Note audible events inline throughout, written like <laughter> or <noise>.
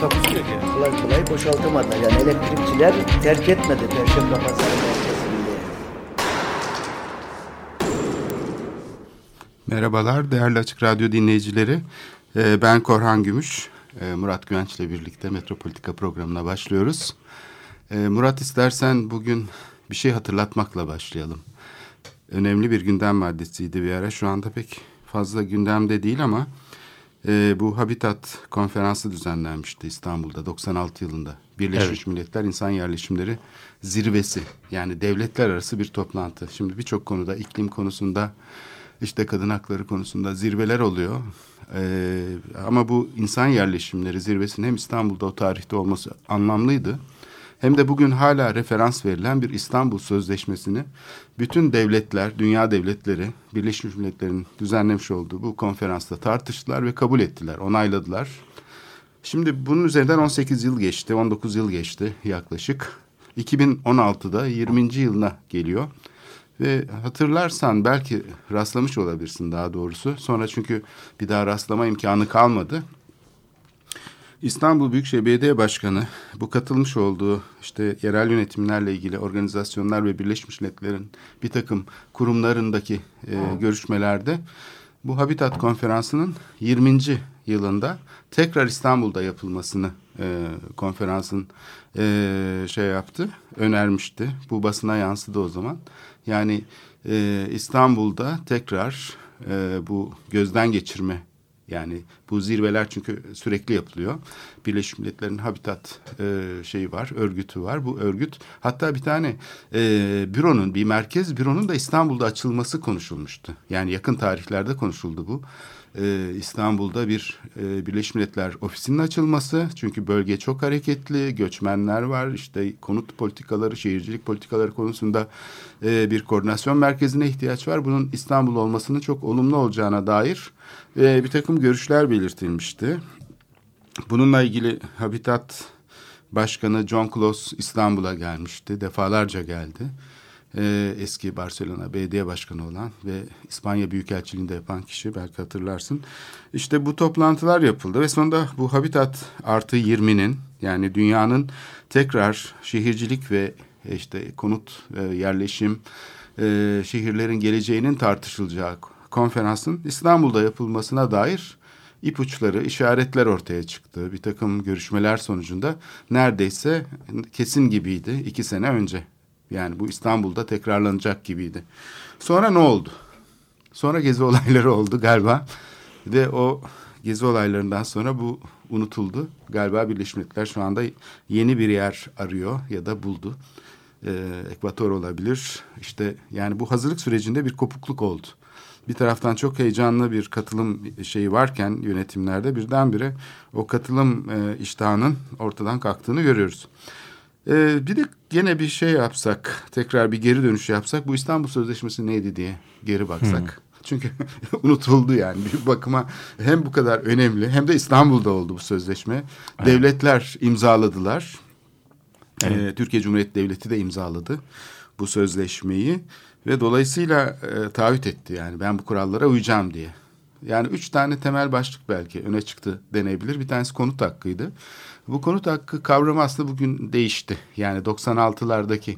Takusuyor ki. Kolay kolay boşaltamadılar. Yani elektrikçiler terk etmedi Perşembe Pazarı merkezinde. Merhabalar değerli Açık Radyo dinleyicileri. Ee, Ben Korhan Gümüş. Ee, Murat Güvenç ile birlikte Metropolitika programına başlıyoruz. Ee, Murat istersen bugün bir şey hatırlatmakla başlayalım. Önemli bir gündem maddesiydi bir ara. Şu anda pek fazla gündemde değil ama e, bu Habitat konferansı düzenlenmişti İstanbul'da 96 yılında. Birleşmiş Milletler İnsan Yerleşimleri Zirvesi yani devletler arası bir toplantı. Şimdi birçok konuda iklim konusunda işte kadın hakları konusunda zirveler oluyor. Ee, ama bu insan yerleşimleri zirvesinin hem İstanbul'da o tarihte olması anlamlıydı. Hem de bugün hala referans verilen bir İstanbul Sözleşmesi'ni bütün devletler, dünya devletleri, Birleşmiş Milletler'in düzenlemiş olduğu bu konferansta tartıştılar ve kabul ettiler, onayladılar. Şimdi bunun üzerinden 18 yıl geçti, 19 yıl geçti yaklaşık. 2016'da 20. yılına geliyor. Ve hatırlarsan belki rastlamış olabilirsin daha doğrusu. Sonra çünkü bir daha rastlama imkanı kalmadı. İstanbul Büyükşehir Belediye Başkanı bu katılmış olduğu işte yerel yönetimlerle ilgili organizasyonlar ve Birleşmiş Milletler'in bir takım kurumlarındaki e, görüşmelerde bu Habitat Konferansı'nın 20. yılında tekrar İstanbul'da yapılmasını e, konferansın e, şey yaptı, önermişti. Bu basına yansıdı o zaman. Yani e, İstanbul'da tekrar e, bu gözden geçirme yani bu zirveler çünkü sürekli yapılıyor. Birleşmiş Milletler'in Habitat e, şeyi var, örgütü var. Bu örgüt hatta bir tane e, büronun, bir merkez büronun da İstanbul'da açılması konuşulmuştu. Yani yakın tarihlerde konuşuldu bu. E, İstanbul'da bir e, Birleşmiş Milletler ofisinin açılması. Çünkü bölge çok hareketli, göçmenler var. İşte konut politikaları, şehircilik politikaları konusunda e, bir koordinasyon merkezine ihtiyaç var. Bunun İstanbul olmasının çok olumlu olacağına dair e, bir takım görüşler belirtilmişti. Bununla ilgili Habitat Başkanı John Close İstanbul'a gelmişti. Defalarca geldi. Ee, eski Barcelona Belediye Başkanı olan ve İspanya Büyükelçiliğinde yapan kişi belki hatırlarsın. İşte bu toplantılar yapıldı ve sonunda bu Habitat artı 20'nin yani dünyanın tekrar şehircilik ve işte konut e, yerleşim e, şehirlerin geleceğinin tartışılacağı konferansın İstanbul'da yapılmasına dair ipuçları, işaretler ortaya çıktı. Bir takım görüşmeler sonucunda neredeyse kesin gibiydi iki sene önce. Yani bu İstanbul'da tekrarlanacak gibiydi. Sonra ne oldu? Sonra gezi <laughs> olayları oldu galiba. Ve o gezi olaylarından sonra bu unutuldu. Galiba Birleşmiş Milletler şu anda yeni bir yer arıyor ya da buldu. Ee, Ekvator olabilir. İşte yani bu hazırlık sürecinde bir kopukluk oldu bir taraftan çok heyecanlı bir katılım şeyi varken yönetimlerde birdenbire o katılım e, iştahının ortadan kalktığını görüyoruz. E, bir de gene bir şey yapsak, tekrar bir geri dönüş yapsak bu İstanbul Sözleşmesi neydi diye geri baksak. Hmm. Çünkü <laughs> unutuldu yani bir bakıma hem bu kadar önemli hem de İstanbul'da oldu bu sözleşme. Evet. Devletler imzaladılar. Evet. Ee, Türkiye Cumhuriyeti Devleti de imzaladı bu sözleşmeyi ve dolayısıyla e, taahhüt etti yani ben bu kurallara uyacağım diye. Yani üç tane temel başlık belki öne çıktı denebilir. Bir tanesi konut hakkıydı. Bu konut hakkı kavramı aslında bugün değişti. Yani 96'lardaki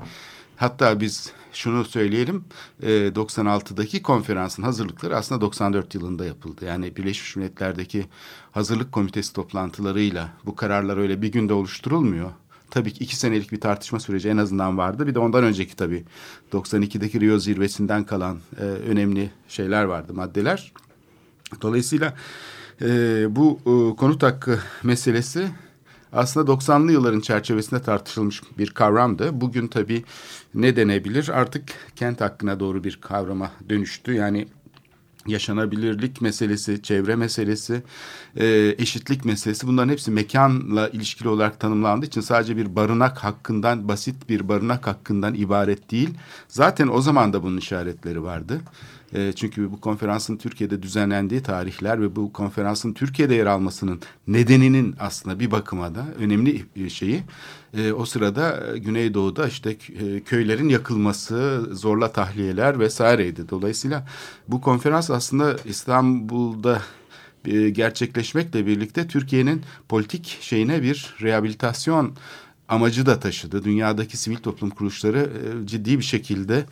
hatta biz şunu söyleyelim e, 96'daki konferansın hazırlıkları aslında 94 yılında yapıldı. Yani Birleşmiş Milletler'deki hazırlık komitesi toplantılarıyla bu kararlar öyle bir günde oluşturulmuyor tabii ki iki senelik bir tartışma süreci en azından vardı. Bir de ondan önceki tabii 92'deki Rio zirvesinden kalan e, önemli şeyler vardı, maddeler. Dolayısıyla e, bu e, konut hakkı meselesi aslında 90'lı yılların çerçevesinde tartışılmış bir kavramdı. Bugün tabii ne denebilir? Artık kent hakkına doğru bir kavrama dönüştü. Yani yaşanabilirlik meselesi, çevre meselesi, e, eşitlik meselesi bunların hepsi mekanla ilişkili olarak tanımlandığı için sadece bir barınak hakkından, basit bir barınak hakkından ibaret değil. Zaten o zaman da bunun işaretleri vardı. E, çünkü bu konferansın Türkiye'de düzenlendiği tarihler ve bu konferansın Türkiye'de yer almasının nedeninin aslında bir bakıma da önemli şeyi e, o sırada Güneydoğu'da işte e, köylerin yakılması, zorla tahliyeler vesaireydi. Dolayısıyla bu konferans aslında İstanbul'da e, gerçekleşmekle birlikte Türkiye'nin politik şeyine bir rehabilitasyon amacı da taşıdı. Dünyadaki sivil toplum kuruluşları e, ciddi bir şekilde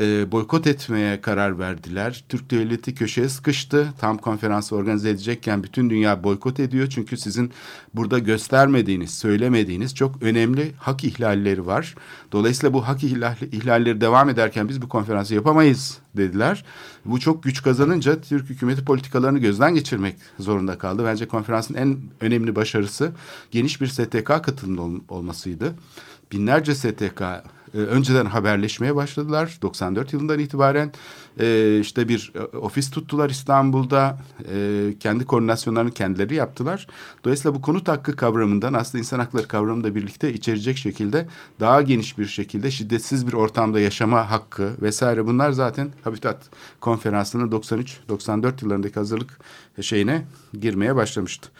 e, boykot etmeye karar verdiler. Türk devleti köşeye sıkıştı. Tam konferansı organize edecekken bütün dünya boykot ediyor. Çünkü sizin burada göstermediğiniz, söylemediğiniz çok önemli hak ihlalleri var. Dolayısıyla bu hak ihlalleri devam ederken biz bu konferansı yapamayız dediler. Bu çok güç kazanınca Türk hükümeti politikalarını gözden geçirmek zorunda kaldı. Bence konferansın en önemli başarısı geniş bir STK katılımı olmasıydı. Binlerce STK e, önceden haberleşmeye başladılar. 94 yılından itibaren e, işte bir e, ofis tuttular İstanbul'da. E, kendi koordinasyonlarını kendileri yaptılar. Dolayısıyla bu konut hakkı kavramından aslında insan hakları kavramını da birlikte içerecek şekilde daha geniş bir şekilde şiddetsiz bir ortamda yaşama hakkı vesaire bunlar zaten Habitat Konferansı'nın 93-94 yıllarındaki hazırlık şeyine girmeye başlamıştı.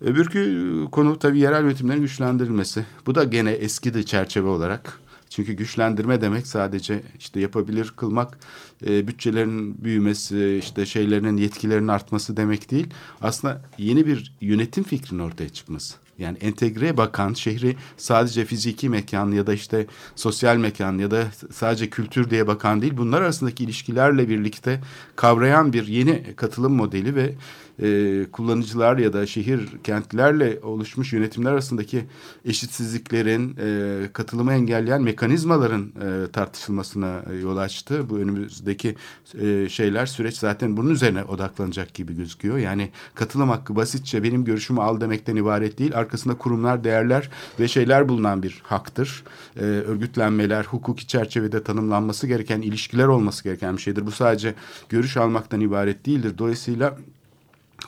Öbürkü konu tabii yerel yönetimlerin güçlendirilmesi. Bu da gene eski de çerçeve olarak çünkü güçlendirme demek sadece işte yapabilir kılmak, e, bütçelerin büyümesi, işte şeylerin yetkilerinin artması demek değil. Aslında yeni bir yönetim fikrinin ortaya çıkması. Yani entegre bakan şehri sadece fiziki mekan ya da işte sosyal mekan ya da sadece kültür diye bakan değil. Bunlar arasındaki ilişkilerle birlikte kavrayan bir yeni katılım modeli ve e, kullanıcılar ya da şehir kentlerle oluşmuş yönetimler arasındaki eşitsizliklerin e, katılımı engelleyen mekanizmaların e, tartışılmasına yol açtı. Bu önümüzdeki e, şeyler süreç zaten bunun üzerine odaklanacak gibi gözüküyor. Yani katılım hakkı basitçe benim görüşümü al demekten ibaret değil. Arkasında kurumlar, değerler ve şeyler bulunan bir haktır. E, örgütlenmeler, hukuki çerçevede tanımlanması gereken ilişkiler olması gereken bir şeydir. Bu sadece görüş almaktan ibaret değildir. Dolayısıyla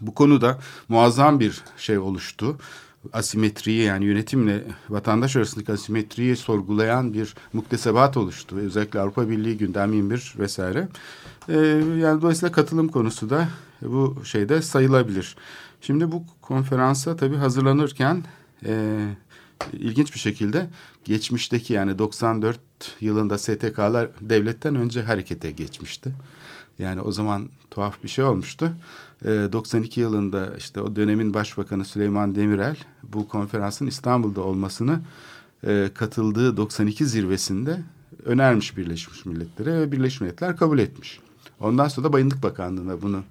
bu konuda muazzam bir şey oluştu. Asimetriyi yani yönetimle vatandaş arasındaki asimetriyi sorgulayan bir muktesebat oluştu. Özellikle Avrupa Birliği gündem 21 vesaire. Ee, yani dolayısıyla katılım konusu da bu şeyde sayılabilir. Şimdi bu konferansa tabii hazırlanırken e, ilginç bir şekilde geçmişteki yani 94 yılında STK'lar devletten önce harekete geçmişti. Yani o zaman tuhaf bir şey olmuştu. 92 ee, yılında işte o dönemin başbakanı Süleyman Demirel bu konferansın İstanbul'da olmasını e, katıldığı 92 zirvesinde önermiş Birleşmiş Milletler'e ve Birleşmiş Milletler kabul etmiş. Ondan sonra da Bayındık Bakanlığı'na bunu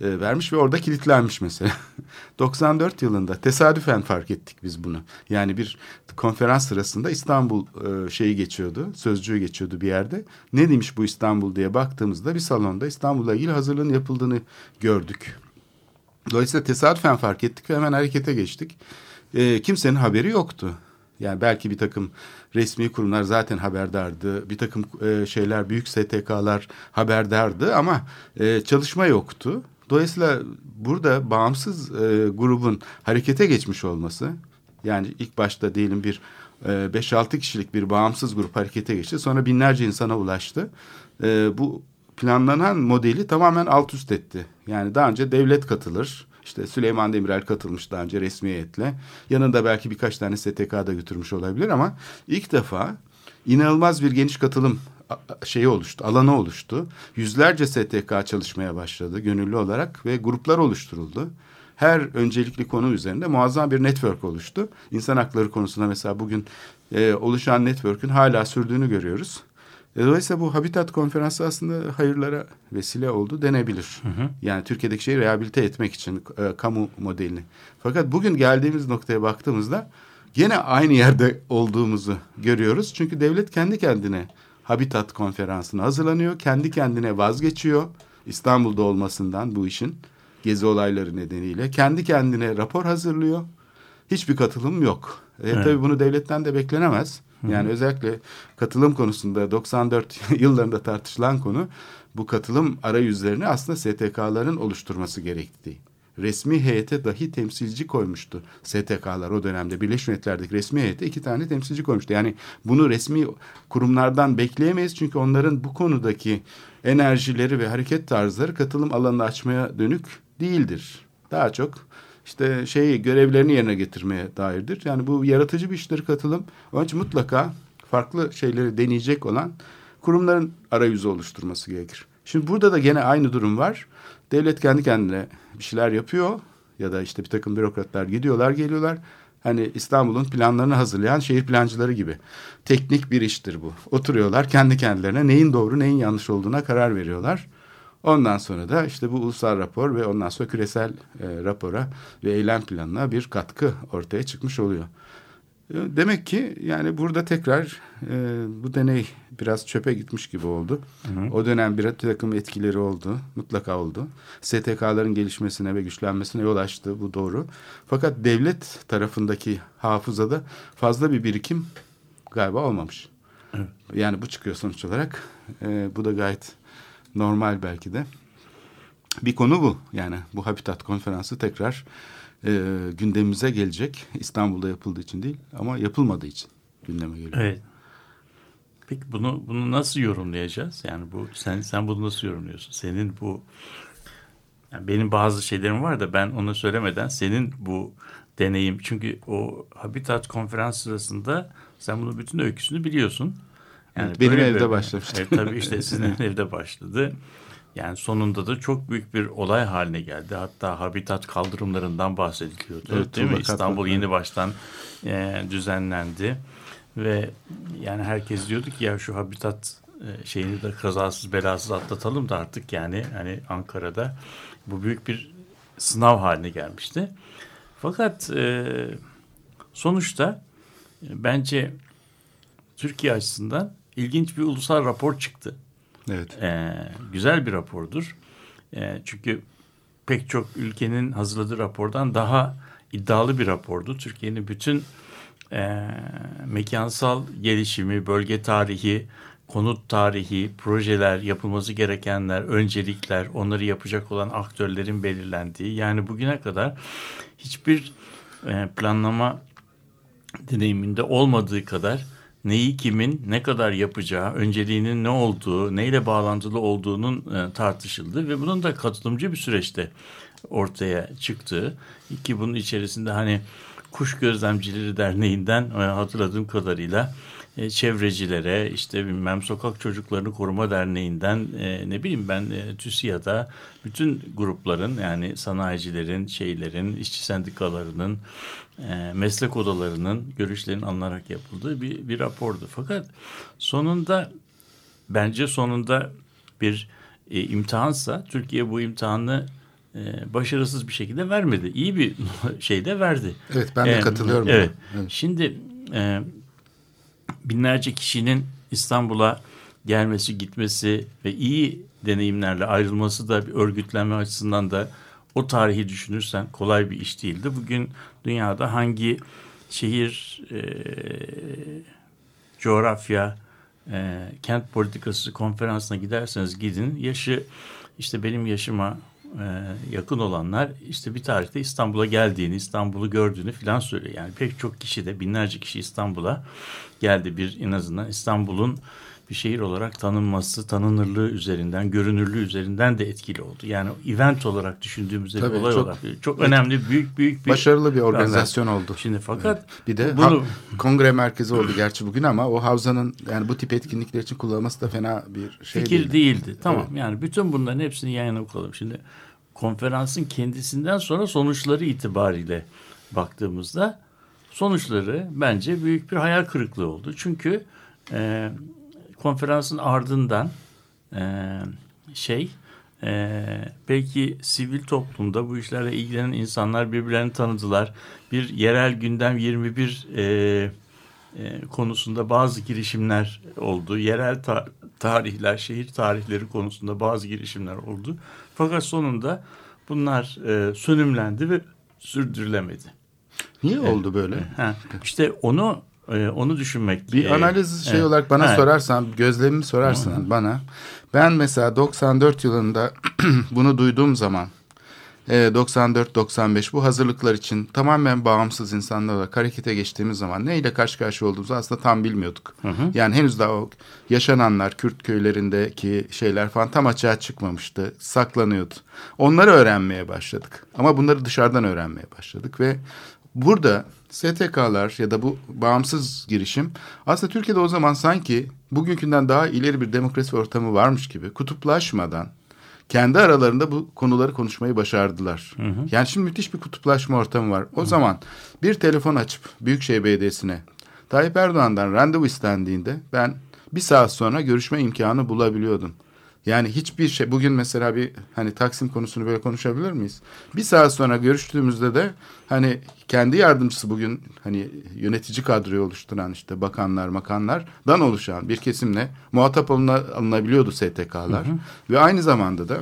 e, vermiş ve orada kilitlenmiş mesela. <laughs> 94 yılında tesadüfen fark ettik biz bunu. Yani bir konferans sırasında İstanbul e, şeyi geçiyordu, sözcüğü geçiyordu bir yerde. Ne demiş bu İstanbul diye baktığımızda bir salonda İstanbul'la ilgili hazırlığın yapıldığını gördük. Dolayısıyla tesadüfen fark ettik ve hemen harekete geçtik. E, kimsenin haberi yoktu. Yani belki bir takım resmi kurumlar zaten haberdardı. Bir takım e, şeyler, büyük STK'lar haberdardı ama e, çalışma yoktu. Dolayısıyla burada bağımsız e, grubun harekete geçmiş olması yani ilk başta diyelim bir 5-6 e, kişilik bir bağımsız grup harekete geçti. Sonra binlerce insana ulaştı. E, bu planlanan modeli tamamen alt üst etti. Yani daha önce devlet katılır. İşte Süleyman Demirel katılmış daha önce resmiyetle. Yanında belki birkaç tane STK'da götürmüş olabilir ama ilk defa inanılmaz bir geniş katılım şeyi oluştu, alanı oluştu. Yüzlerce STK çalışmaya başladı gönüllü olarak ve gruplar oluşturuldu. Her öncelikli konu üzerinde muazzam bir network oluştu. İnsan hakları konusunda mesela bugün e, oluşan network'ün hala sürdüğünü görüyoruz. E, dolayısıyla bu Habitat Konferansı aslında hayırlara vesile oldu denebilir. Hı hı. Yani Türkiye'deki şeyi rehabilite etmek için e, kamu modelini. Fakat bugün geldiğimiz noktaya baktığımızda gene aynı yerde olduğumuzu görüyoruz. Çünkü devlet kendi kendine Habitat konferansına hazırlanıyor. Kendi kendine vazgeçiyor İstanbul'da olmasından bu işin gezi olayları nedeniyle. Kendi kendine rapor hazırlıyor. Hiçbir katılım yok. E, evet. Tabii bunu devletten de beklenemez. Yani özellikle katılım konusunda 94 <laughs> yıllarında tartışılan konu bu katılım arayüzlerini aslında STK'ların oluşturması gerektiği. Resmi heyete dahi temsilci koymuştu STK'lar o dönemde. Birleşmiş Milletler'deki resmi heyete iki tane temsilci koymuştu. Yani bunu resmi kurumlardan bekleyemeyiz çünkü onların bu konudaki enerjileri ve hareket tarzları katılım alanını açmaya dönük değildir. Daha çok işte şey görevlerini yerine getirmeye dairdir. Yani bu yaratıcı bir iştir katılım. Onun için mutlaka farklı şeyleri deneyecek olan kurumların arayüzü oluşturması gerekir. Şimdi burada da gene aynı durum var. Devlet kendi kendine bir şeyler yapıyor ya da işte bir takım bürokratlar gidiyorlar geliyorlar. Hani İstanbul'un planlarını hazırlayan şehir plancıları gibi. Teknik bir iştir bu. Oturuyorlar kendi kendilerine neyin doğru neyin yanlış olduğuna karar veriyorlar. Ondan sonra da işte bu ulusal rapor ve ondan sonra küresel e, rapora ve eylem planına bir katkı ortaya çıkmış oluyor. E, demek ki yani burada tekrar e, bu deney biraz çöpe gitmiş gibi oldu. Hı hı. O dönem bir takım etkileri oldu, mutlaka oldu. STK'ların gelişmesine ve güçlenmesine yol açtı, bu doğru. Fakat devlet tarafındaki hafızada fazla bir birikim galiba olmamış. Evet. Yani bu çıkıyor sonuç olarak. E, bu da gayet normal belki de. Bir konu bu. Yani bu Habitat Konferansı tekrar e, gündemimize gelecek. İstanbul'da yapıldığı için değil ama yapılmadığı için gündeme geliyor. Evet. Peki bunu bunu nasıl yorumlayacağız? Yani bu sen sen bunu nasıl yorumluyorsun? Senin bu yani benim bazı şeylerim var da ben onu söylemeden senin bu deneyim çünkü o Habitat konferans sırasında sen bunun bütün öyküsünü biliyorsun. Yani benim evde böyle, başlamıştı. Evet, tabii işte <laughs> sizin evde başladı. Yani sonunda da çok büyük bir olay haline geldi. Hatta habitat kaldırımlarından bahsediliyordu. Evet, değil mi? İstanbul yeni baştan e, düzenlendi. Ve yani herkes diyordu ki ya şu habitat e, şeyini de kazasız belasız atlatalım da artık yani hani Ankara'da bu büyük bir sınav haline gelmişti. Fakat e, sonuçta e, bence Türkiye açısından ilginç bir ulusal rapor çıktı. Evet. Ee, güzel bir rapordur. Ee, çünkü pek çok ülkenin hazırladığı rapordan daha iddialı bir rapordu. Türkiye'nin bütün e, mekansal gelişimi, bölge tarihi, konut tarihi, projeler, yapılması gerekenler, öncelikler, onları yapacak olan aktörlerin belirlendiği. Yani bugüne kadar hiçbir e, planlama deneyiminde olmadığı kadar neyi kimin ne kadar yapacağı, önceliğinin ne olduğu, neyle bağlantılı olduğunun e, tartışıldı ve bunun da katılımcı bir süreçte ortaya çıktı. Ki bunun içerisinde hani Kuş Gözlemcileri Derneği'nden e, hatırladığım kadarıyla e, çevrecilere işte bilmem sokak çocuklarını koruma derneğinden e, ne bileyim ben e, TÜSİAD'a bütün grupların yani sanayicilerin şeylerin işçi sendikalarının e, meslek odalarının görüşlerinin alınarak yapıldığı bir, bir rapordu. Fakat sonunda bence sonunda bir e, imtihansa Türkiye bu imtihanı e, başarısız bir şekilde vermedi. İyi bir <laughs> şey de verdi. Evet ben de e, katılıyorum. Evet. evet. Şimdi e, binlerce kişinin İstanbul'a gelmesi, gitmesi ve iyi deneyimlerle ayrılması da bir örgütlenme açısından da o tarihi düşünürsen kolay bir iş değildi. Bugün dünyada hangi şehir, e, coğrafya, e, kent politikası konferansına giderseniz gidin. Yaşı işte benim yaşıma e, yakın olanlar işte bir tarihte İstanbul'a geldiğini, İstanbul'u gördüğünü filan söylüyor. Yani pek çok kişi de binlerce kişi İstanbul'a geldi bir en azından İstanbul'un bir şehir olarak tanınması, tanınırlığı üzerinden, görünürlüğü üzerinden de etkili oldu. Yani event olarak düşündüğümüzde Tabii, bir olay çok, olarak çok önemli, büyük büyük bir başarılı bir organizasyon oldu. Şimdi fakat evet. bir de bunu, kongre merkezi oldu gerçi bugün ama o havzanın yani bu tip etkinlikler için kullanılması da fena bir şey fikir değildi. değildi. Tamam. Evet. Yani bütün bunların hepsini yan yana koyalım. Şimdi konferansın kendisinden sonra sonuçları itibariyle baktığımızda sonuçları bence büyük bir hayal kırıklığı oldu. Çünkü e, konferansın ardından e, şey e, belki sivil toplumda bu işlerle ilgilenen insanlar birbirlerini tanıdılar. Bir yerel gündem 21 e, e, konusunda bazı girişimler oldu. Yerel ta tarihler, şehir tarihleri konusunda bazı girişimler oldu. Fakat sonunda bunlar e, sönümlendi ve sürdürülemedi. Niye oldu böyle? Ha, işte onu e, onu düşünmek. Bir e, analiz şey evet. olarak bana Evet. sorarsan, gözlemimi sorarsan bana. Ben mesela 94 yılında <clears throat> bunu duyduğum zaman e, 94-95 bu hazırlıklar için tamamen bağımsız insanlar olarak harekete geçtiğimiz zaman neyle karşı karşıya olduğumuzu aslında tam bilmiyorduk. Yani henüz daha o yaşananlar Kürt köylerindeki şeyler falan tam açığa çıkmamıştı. Saklanıyordu. Onları öğrenmeye başladık. Ama bunları dışarıdan öğrenmeye başladık ve burada STK'lar ya da bu bağımsız girişim aslında Türkiye'de o zaman sanki bugünkünden daha ileri bir demokrasi ortamı varmış gibi kutuplaşmadan kendi aralarında bu konuları konuşmayı başardılar. Yani şimdi müthiş bir kutuplaşma ortamı var. O zaman bir telefon açıp Büyükşehir Belediyesi'ne Tayyip Erdoğan'dan randevu istendiğinde ben bir saat sonra görüşme imkanı bulabiliyordum. Yani hiçbir şey bugün mesela bir hani Taksim konusunu böyle konuşabilir miyiz? Bir saat sonra görüştüğümüzde de hani kendi yardımcısı bugün hani yönetici kadroyu oluşturan işte bakanlar makanlardan oluşan bir kesimle muhatap alına- alınabiliyordu STK'lar. Ve aynı zamanda da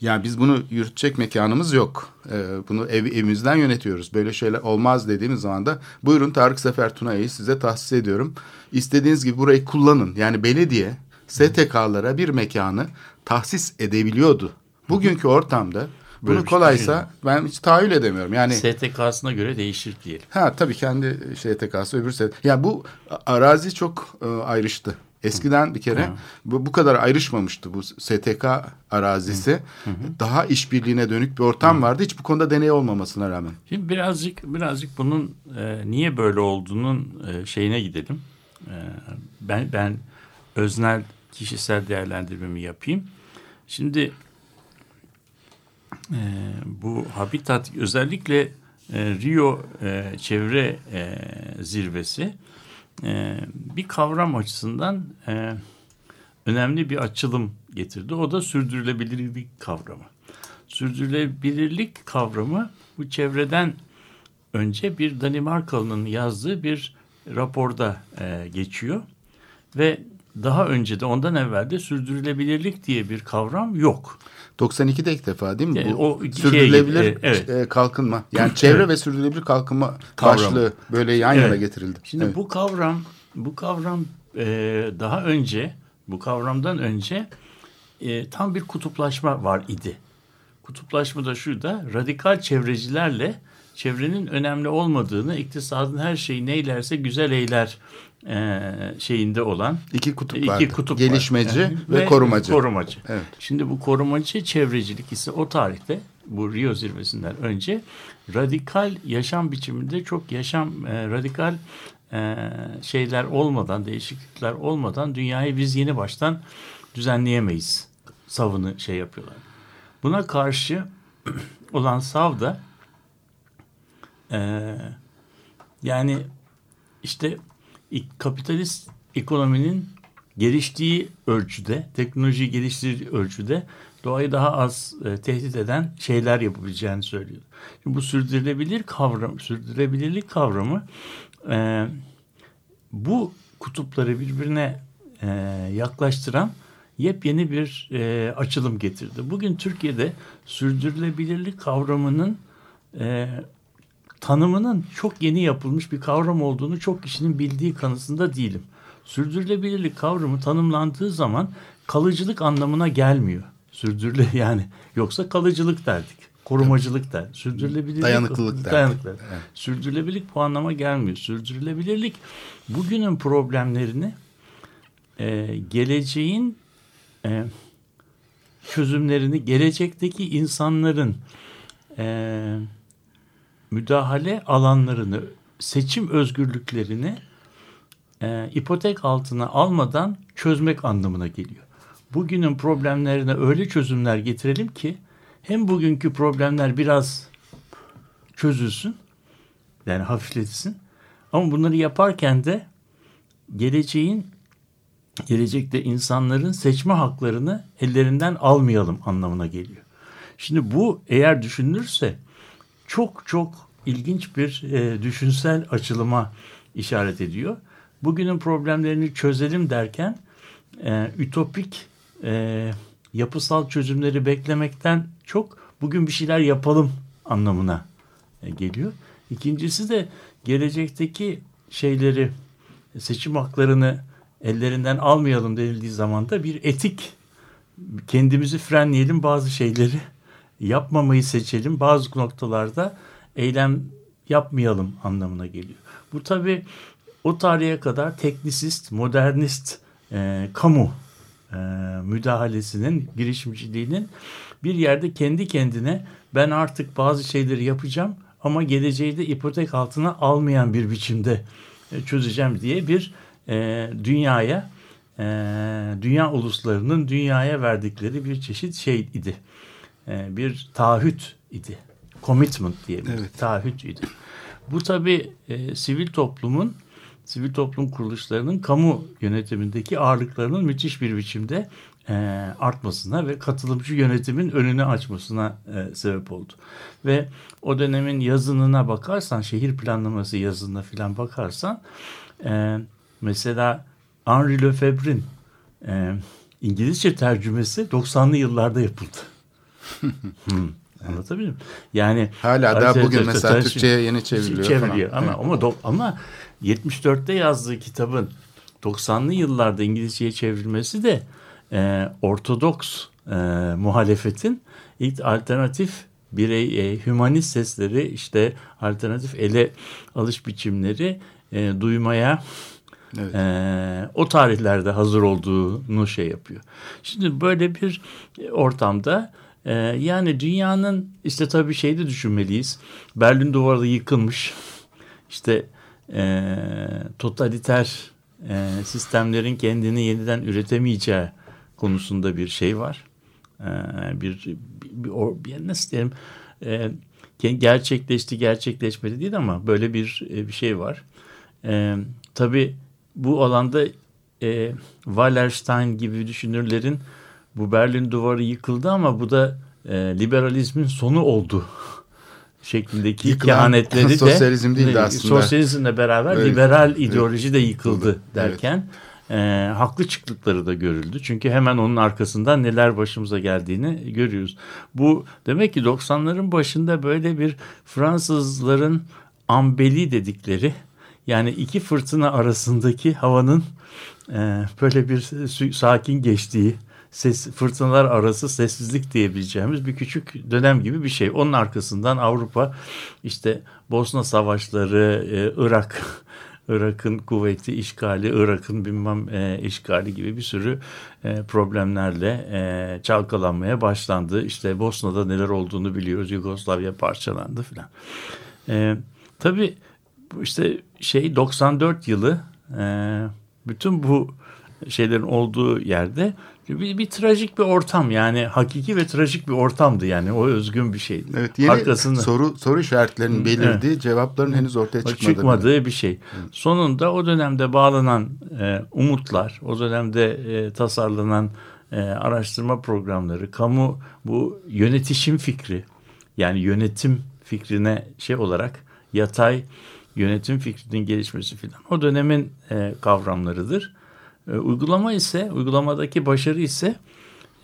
ya biz bunu yürütecek mekanımız yok. Ee, bunu ev, evimizden yönetiyoruz. Böyle şeyler olmaz dediğimiz zaman da buyurun Tarık Sefer Tuna'yı size tahsis ediyorum. İstediğiniz gibi burayı kullanın. Yani belediye STK'lara bir mekanı tahsis edebiliyordu. Bugünkü ortamda bunu Böyle bir şey kolaysa ben hiç tahayyül edemiyorum. Yani STK'sına göre değişir diyelim. Ha tabii kendi STK'sı öbür STK. Ya bu arazi çok e, ayrıştı. Eskiden bir kere bu, bu kadar ayrışmamıştı bu STK arazisi. Daha işbirliğine dönük bir ortam vardı. Hiç bu konuda deney olmamasına rağmen. Şimdi birazcık birazcık bunun e, niye böyle olduğunun e, şeyine gidelim. E, ben ben öznel kişisel değerlendirmemi yapayım. Şimdi e, bu habitat özellikle e, Rio e, çevre e, zirvesi e, bir kavram açısından e, önemli bir açılım getirdi. O da sürdürülebilirlik kavramı. Sürdürülebilirlik kavramı bu çevreden önce bir Danimarkalı'nın yazdığı bir raporda e, geçiyor ve daha önce de ondan evvel de sürdürülebilirlik diye bir kavram yok. 92'de ilk defa değil mi? Yani bu o iki sürdürülebilir şeye- evet. e, kalkınma. Yani çevre ve sürdürülebilir kalkınma Kavramı. başlığı böyle yan yana Evet. getirildi. Şimdi Evet. bu kavram bu kavram e, daha önce bu kavramdan önce e, tam bir kutuplaşma var idi. Kutuplaşma da şurada radikal çevrecilerle çevrenin önemli olmadığını iktisadın her şeyi neylerse güzel eyler e, şeyinde olan İki kutup iki vardı. kutup Gelişmeci var. ve korumacı. Korumacı. Evet. Şimdi bu korumacı çevrecilik ise o tarihte bu Rio zirvesinden önce radikal yaşam biçiminde çok yaşam e, radikal e, şeyler olmadan değişiklikler olmadan dünyayı biz yeni baştan düzenleyemeyiz. Savını şey yapıyorlar. Buna karşı <clears throat> olan sav da e, yani işte kapitalist ekonominin geliştiği ölçüde, teknoloji geliştiği ölçüde doğayı daha az e, tehdit eden şeyler yapabileceğini söylüyor. Şimdi bu sürdürülebilir kavram, sürdürülebilirlik kavramı e, bu kutupları birbirine e, yaklaştıran yepyeni bir e, açılım getirdi. Bugün Türkiye'de sürdürülebilirlik kavramının e, tanımının çok yeni yapılmış bir kavram olduğunu çok kişinin bildiği kanısında değilim. Sürdürülebilirlik kavramı tanımlandığı zaman kalıcılık anlamına gelmiyor. Sürdürüle <laughs> yani yoksa kalıcılık derdik. Korumacılık der. Sürdürülebilirlik Dayanıklılık derdik. dayanıklılık. Sürdürülebilirlik bu anlama gelmiyor. Sürdürülebilirlik bugünün problemlerini e, geleceğin e, çözümlerini gelecekteki insanların e, müdahale alanlarını, seçim özgürlüklerini e, ipotek altına almadan çözmek anlamına geliyor. Bugünün problemlerine öyle çözümler getirelim ki hem bugünkü problemler biraz çözülsün, yani hafifletilsin. Ama bunları yaparken de geleceğin gelecekte insanların seçme haklarını ellerinden almayalım anlamına geliyor. Şimdi bu eğer düşünülürse çok çok ilginç bir e, düşünsel açılıma işaret ediyor. Bugünün problemlerini çözelim derken e, ütopik e, yapısal çözümleri beklemekten çok bugün bir şeyler yapalım anlamına e, geliyor. İkincisi de gelecekteki şeyleri seçim haklarını ellerinden almayalım denildiği zaman da bir etik kendimizi frenleyelim bazı şeyleri yapmamayı seçelim bazı noktalarda eylem yapmayalım anlamına geliyor. Bu tabi o tarihe kadar teknisist, modernist e, kamu e, müdahalesinin, girişimciliğinin bir yerde kendi kendine ben artık bazı şeyleri yapacağım ama geleceği de ipotek altına almayan bir biçimde e, çözeceğim diye bir e, dünyaya, e, dünya uluslarının dünyaya verdikleri bir çeşit şey idi. E, bir taahhüt idi. Commitment diye bir evet. taahhüt idi. Bu tabi e, sivil toplumun sivil toplum kuruluşlarının kamu yönetimindeki ağırlıklarının müthiş bir biçimde e, artmasına ve katılımcı yönetimin önünü açmasına e, sebep oldu. Ve o dönemin yazınına bakarsan, şehir planlaması yazınına filan bakarsan e, mesela Henri Lefebvre'in e, İngilizce tercümesi 90'lı yıllarda yapıldı. Hmm. <laughs> Anlatabiliyor muyum? Yani hala da bugün mesela Türkçe'ye yeni çevriliyor. Çevriliyor falan. ama ama ama 74'te yazdığı kitabın 90'lı yıllarda İngilizceye çevrilmesi de e, Ortodoks e, muhalefetin ilk alternatif birey, e, hümanist sesleri işte alternatif ele alış biçimleri e, duymaya evet. e, o tarihlerde hazır olduğunu şey yapıyor. Şimdi böyle bir ortamda e, yani dünyanın işte tabii şey de düşünmeliyiz. Berlin duvarı yıkılmış. İşte e, totaliter e, sistemlerin kendini yeniden üretemeyeceği konusunda bir şey var. E, bir, bir, bir, bir nasıl diyelim e, gerçekleşti gerçekleşmedi değil ama böyle bir e, bir şey var. E, tabii bu alanda e, Wallerstein gibi düşünürlerin bu Berlin duvarı yıkıldı ama bu da e, liberalizmin sonu oldu <laughs> şeklindeki Yıkılan kehanetleri de sosyalizm değildi aslında. Sosyalizmle beraber evet. liberal ideoloji de yıkıldı evet. derken e, haklı çıktıkları da görüldü. Çünkü hemen onun arkasından neler başımıza geldiğini görüyoruz. Bu demek ki 90'ların başında böyle bir Fransızların ambeli dedikleri yani iki fırtına arasındaki havanın e, böyle bir sakin geçtiği ses, fırtınalar arası sessizlik diyebileceğimiz bir küçük dönem gibi bir şey. Onun arkasından Avrupa işte Bosna savaşları, e, Irak, <laughs> Irak'ın kuvveti işgali, Irak'ın bilmem e, işgali gibi bir sürü e, problemlerle e, çalkalanmaya başlandı. İşte Bosna'da neler olduğunu biliyoruz. Yugoslavya parçalandı filan. E, tabii işte şey 94 yılı e, bütün bu şeylerin olduğu yerde bir, bir trajik bir ortam yani hakiki ve trajik bir ortamdı yani o özgün bir şeydi. Evet yeni Arkasında, soru soru işaretlerinin belirdiği evet, cevapların henüz ortaya çıkmadığı, çıkmadığı bir şey. Evet. Sonunda o dönemde bağlanan e, umutlar, o dönemde e, tasarlanan e, araştırma programları, kamu bu yönetişim fikri yani yönetim fikrine şey olarak yatay yönetim fikrinin gelişmesi filan o dönemin e, kavramlarıdır. E, uygulama ise, uygulamadaki başarı ise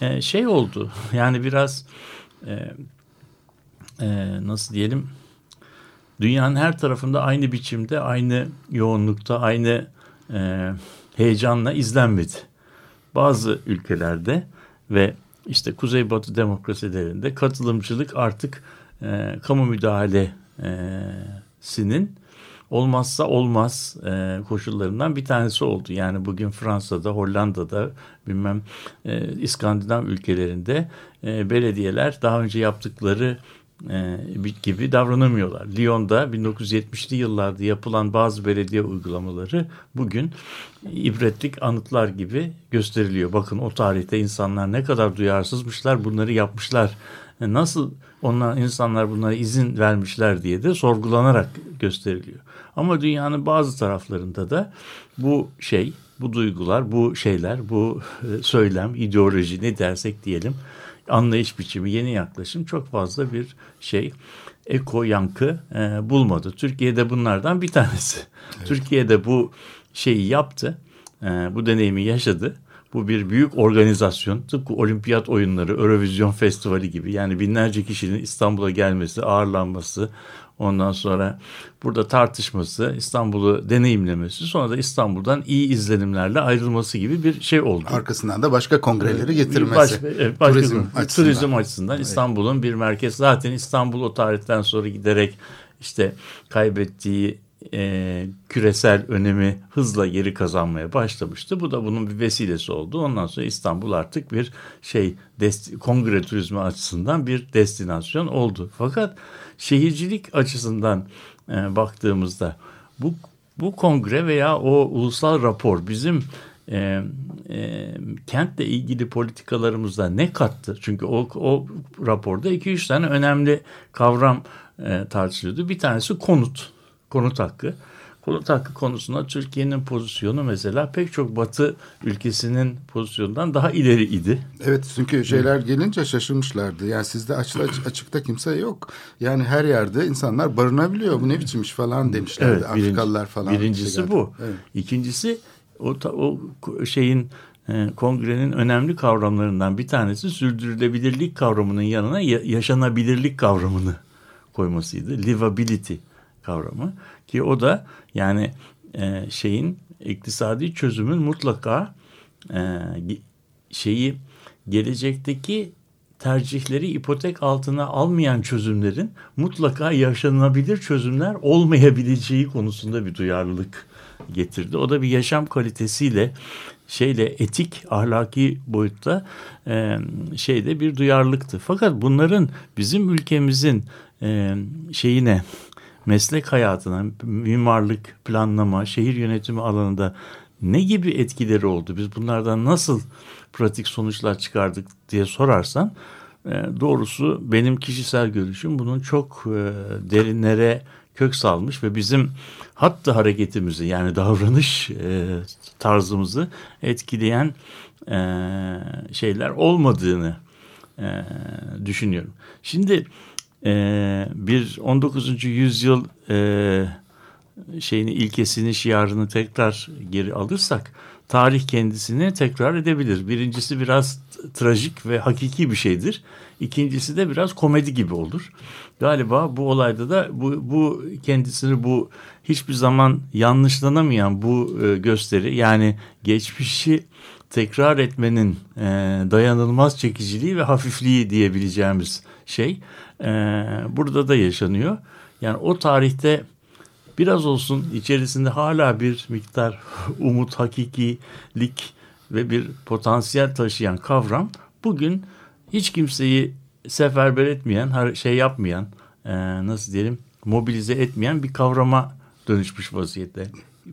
e, şey oldu. <laughs> Yani biraz e, e, nasıl diyelim dünyanın her tarafında aynı biçimde, aynı yoğunlukta, aynı e, heyecanla izlenmedi. Bazı ülkelerde ve işte Kuzeybatı demokrasilerinde katılımcılık artık e, kamu müdahalesinin olmazsa olmaz e, koşullarından bir tanesi oldu. Yani bugün Fransa'da, Hollanda'da, bilmem e, İskandinav ülkelerinde e, belediyeler daha önce yaptıkları e, gibi davranamıyorlar. Lyon'da 1970'li yıllarda yapılan bazı belediye uygulamaları bugün ibretlik anıtlar gibi gösteriliyor. Bakın o tarihte insanlar ne kadar duyarsızmışlar bunları yapmışlar. E, nasıl onlar insanlar bunlara izin vermişler diye de sorgulanarak gösteriliyor. Ama dünyanın bazı taraflarında da bu şey, bu duygular, bu şeyler, bu e, söylem, ideoloji ne dersek diyelim anlayış biçimi, yeni yaklaşım çok fazla bir şey eko yankı e, bulmadı. Türkiye'de bunlardan bir tanesi. Evet. Türkiye'de bu şeyi yaptı, e, bu deneyimi yaşadı. Bu bir büyük organizasyon. Tıpkı olimpiyat oyunları, Eurovision Festivali gibi. Yani binlerce kişinin İstanbul'a gelmesi, ağırlanması, ondan sonra burada tartışması, İstanbul'u deneyimlemesi, sonra da İstanbul'dan iyi izlenimlerle ayrılması gibi bir şey oldu. Arkasından da başka kongreleri getirmesi. Başka, evet, başka turizm, açısından. Turizm açısından İstanbul'un bir merkez. Zaten İstanbul o tarihten sonra giderek işte kaybettiği e, küresel önemi hızla geri kazanmaya başlamıştı. Bu da bunun bir vesilesi oldu. Ondan sonra İstanbul artık bir şey kongre turizmi açısından bir destinasyon oldu. Fakat şehircilik açısından e, baktığımızda bu bu kongre veya o ulusal rapor bizim e, e, kentle ilgili politikalarımızda ne kattı? Çünkü o, o raporda 2-3 tane önemli kavram e, tartışılıyordu. Bir tanesi konut, konut hakkı. Konut hakkı konusunda Türkiye'nin pozisyonu mesela pek çok batı ülkesinin pozisyonundan daha ileri idi. Evet çünkü şeyler gelince şaşırmışlardı. Yani sizde açıkta, açıkta kimse yok. Yani her yerde insanlar barınabiliyor. Bu ne biçim iş falan demişlerdi. Evet, birinci- Afrikalılar falan. Birincisi şeyler. bu. Evet. İkincisi o, o şeyin e, kongrenin önemli kavramlarından bir tanesi sürdürülebilirlik kavramının yanına ya- yaşanabilirlik kavramını koymasıydı. Livability kavramı ki o da yani e, şeyin iktisadi çözümün mutlaka e, şeyi gelecekteki tercihleri ipotek altına almayan çözümlerin mutlaka yaşanabilir çözümler olmayabileceği konusunda bir duyarlılık getirdi. O da bir yaşam kalitesiyle şeyle etik ahlaki boyutta e, şeyde bir duyarlılıktı. Fakat bunların bizim ülkemizin e, şeyine meslek hayatına, mimarlık, planlama, şehir yönetimi alanında ne gibi etkileri oldu? Biz bunlardan nasıl pratik sonuçlar çıkardık diye sorarsan e, doğrusu benim kişisel görüşüm bunun çok e, derinlere kök salmış ve bizim hatta hareketimizi yani davranış e, tarzımızı etkileyen şeyler olmadığını düşünüyorum. Şimdi e, bir 19. yüzyıl e, şeyini ilkesini şiarını tekrar geri alırsak tarih kendisini tekrar edebilir. Birincisi biraz trajik ve hakiki bir şeydir. İkincisi de biraz komedi gibi olur. Galiba bu olayda da bu, bu kendisini bu hiçbir zaman yanlışlanamayan bu e, gösteri yani geçmişi tekrar etmenin e, dayanılmaz çekiciliği ve hafifliği diyebileceğimiz şey e, burada da yaşanıyor. Yani o tarihte biraz olsun içerisinde hala bir miktar <laughs> umut, hakikilik ve bir potansiyel taşıyan kavram bugün hiç kimseyi seferber etmeyen, şey yapmayan, e, nasıl diyelim mobilize etmeyen bir kavrama dönüşmüş vaziyette.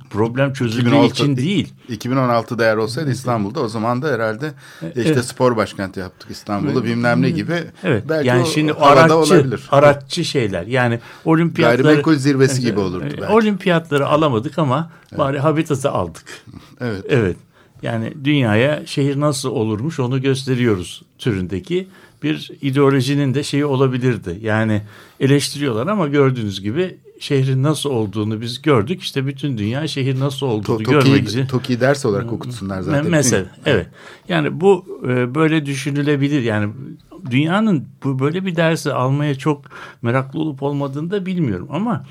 Problem çözüldüğü 2016 için değil. 2016'da eğer olsaydı İstanbul'da o zaman da herhalde işte spor başkenti yaptık İstanbul'u bilmem ne gibi. Evet. Belki yani o şimdi havada araççı, olabilir. araççı şeyler. Yani olimpiyatları Gayrimenkul zirvesi gibi olurdu E, belki. Olimpiyatları alamadık ama bari habitatı aldık. Evet. Evet. Yani dünyaya şehir nasıl olurmuş onu gösteriyoruz türündeki bir ideolojinin de şeyi olabilirdi. Yani eleştiriyorlar ama gördüğünüz gibi şehrin nasıl olduğunu biz gördük. İşte bütün dünya şehir nasıl olduğunu To- görmek Toki, için. Toki ders olarak okutsunlar zaten. Me- Mesela evet. Yani bu e, böyle düşünülebilir. Yani dünyanın bu böyle bir dersi almaya çok meraklı olup olmadığını da bilmiyorum ama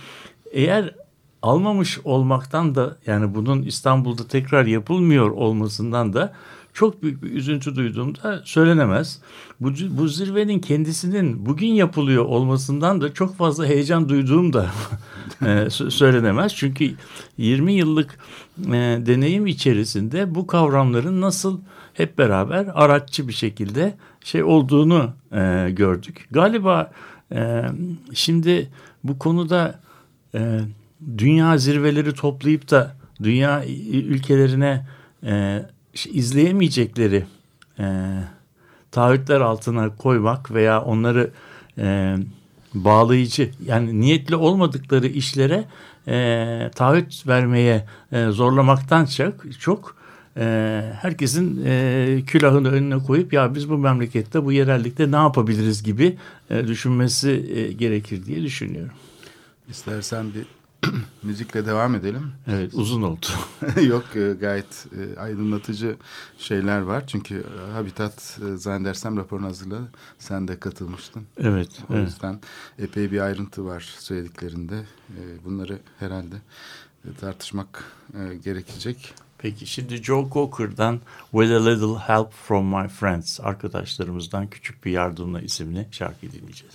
eğer almamış olmaktan da yani bunun İstanbul'da tekrar yapılmıyor olmasından da çok büyük bir üzüntü duyduğumda söylenemez. Bu, bu zirvenin kendisinin bugün yapılıyor olmasından da çok fazla heyecan duyduğum da <laughs> e, sö- söylenemez. Çünkü 20 yıllık e, deneyim içerisinde bu kavramların nasıl hep beraber araççı bir şekilde şey olduğunu e, gördük. Galiba e, şimdi bu konuda e, dünya zirveleri toplayıp da dünya ülkelerine e, izleyemeyecekleri e, taahhütler altına koymak veya onları e, bağlayıcı yani niyetli olmadıkları işlere e, taahhüt vermeye e, zorlamaktan çok, çok e, herkesin e, külahını önüne koyup ya biz bu memlekette bu yerellikte ne yapabiliriz gibi e, düşünmesi e, gerekir diye düşünüyorum. İstersen bir <clears throat> müzikle devam edelim. Evet uzun oldu. <laughs> Yok e, gayet e, aydınlatıcı şeyler var. Çünkü e, Habitat zannedersem raporunu hazırladı. Sen de katılmıştın. Evet. O evet. yüzden epey bir ayrıntı var söylediklerinde. Bunları herhalde tartışmak gerekecek. Peki şimdi Joe Cocker'dan With a Little Help From My Friends arkadaşlarımızdan küçük bir yardımla isimli şarkı dinleyeceğiz.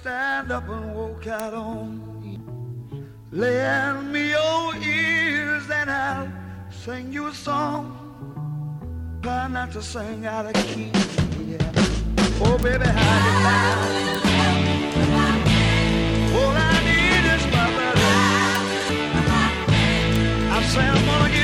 stand up and walk out on me? Lend me your ears and I'll sing you a song. Try not to sing out of key. Yeah. Oh, baby, how you like? All I need is my brother. I say I'm gonna get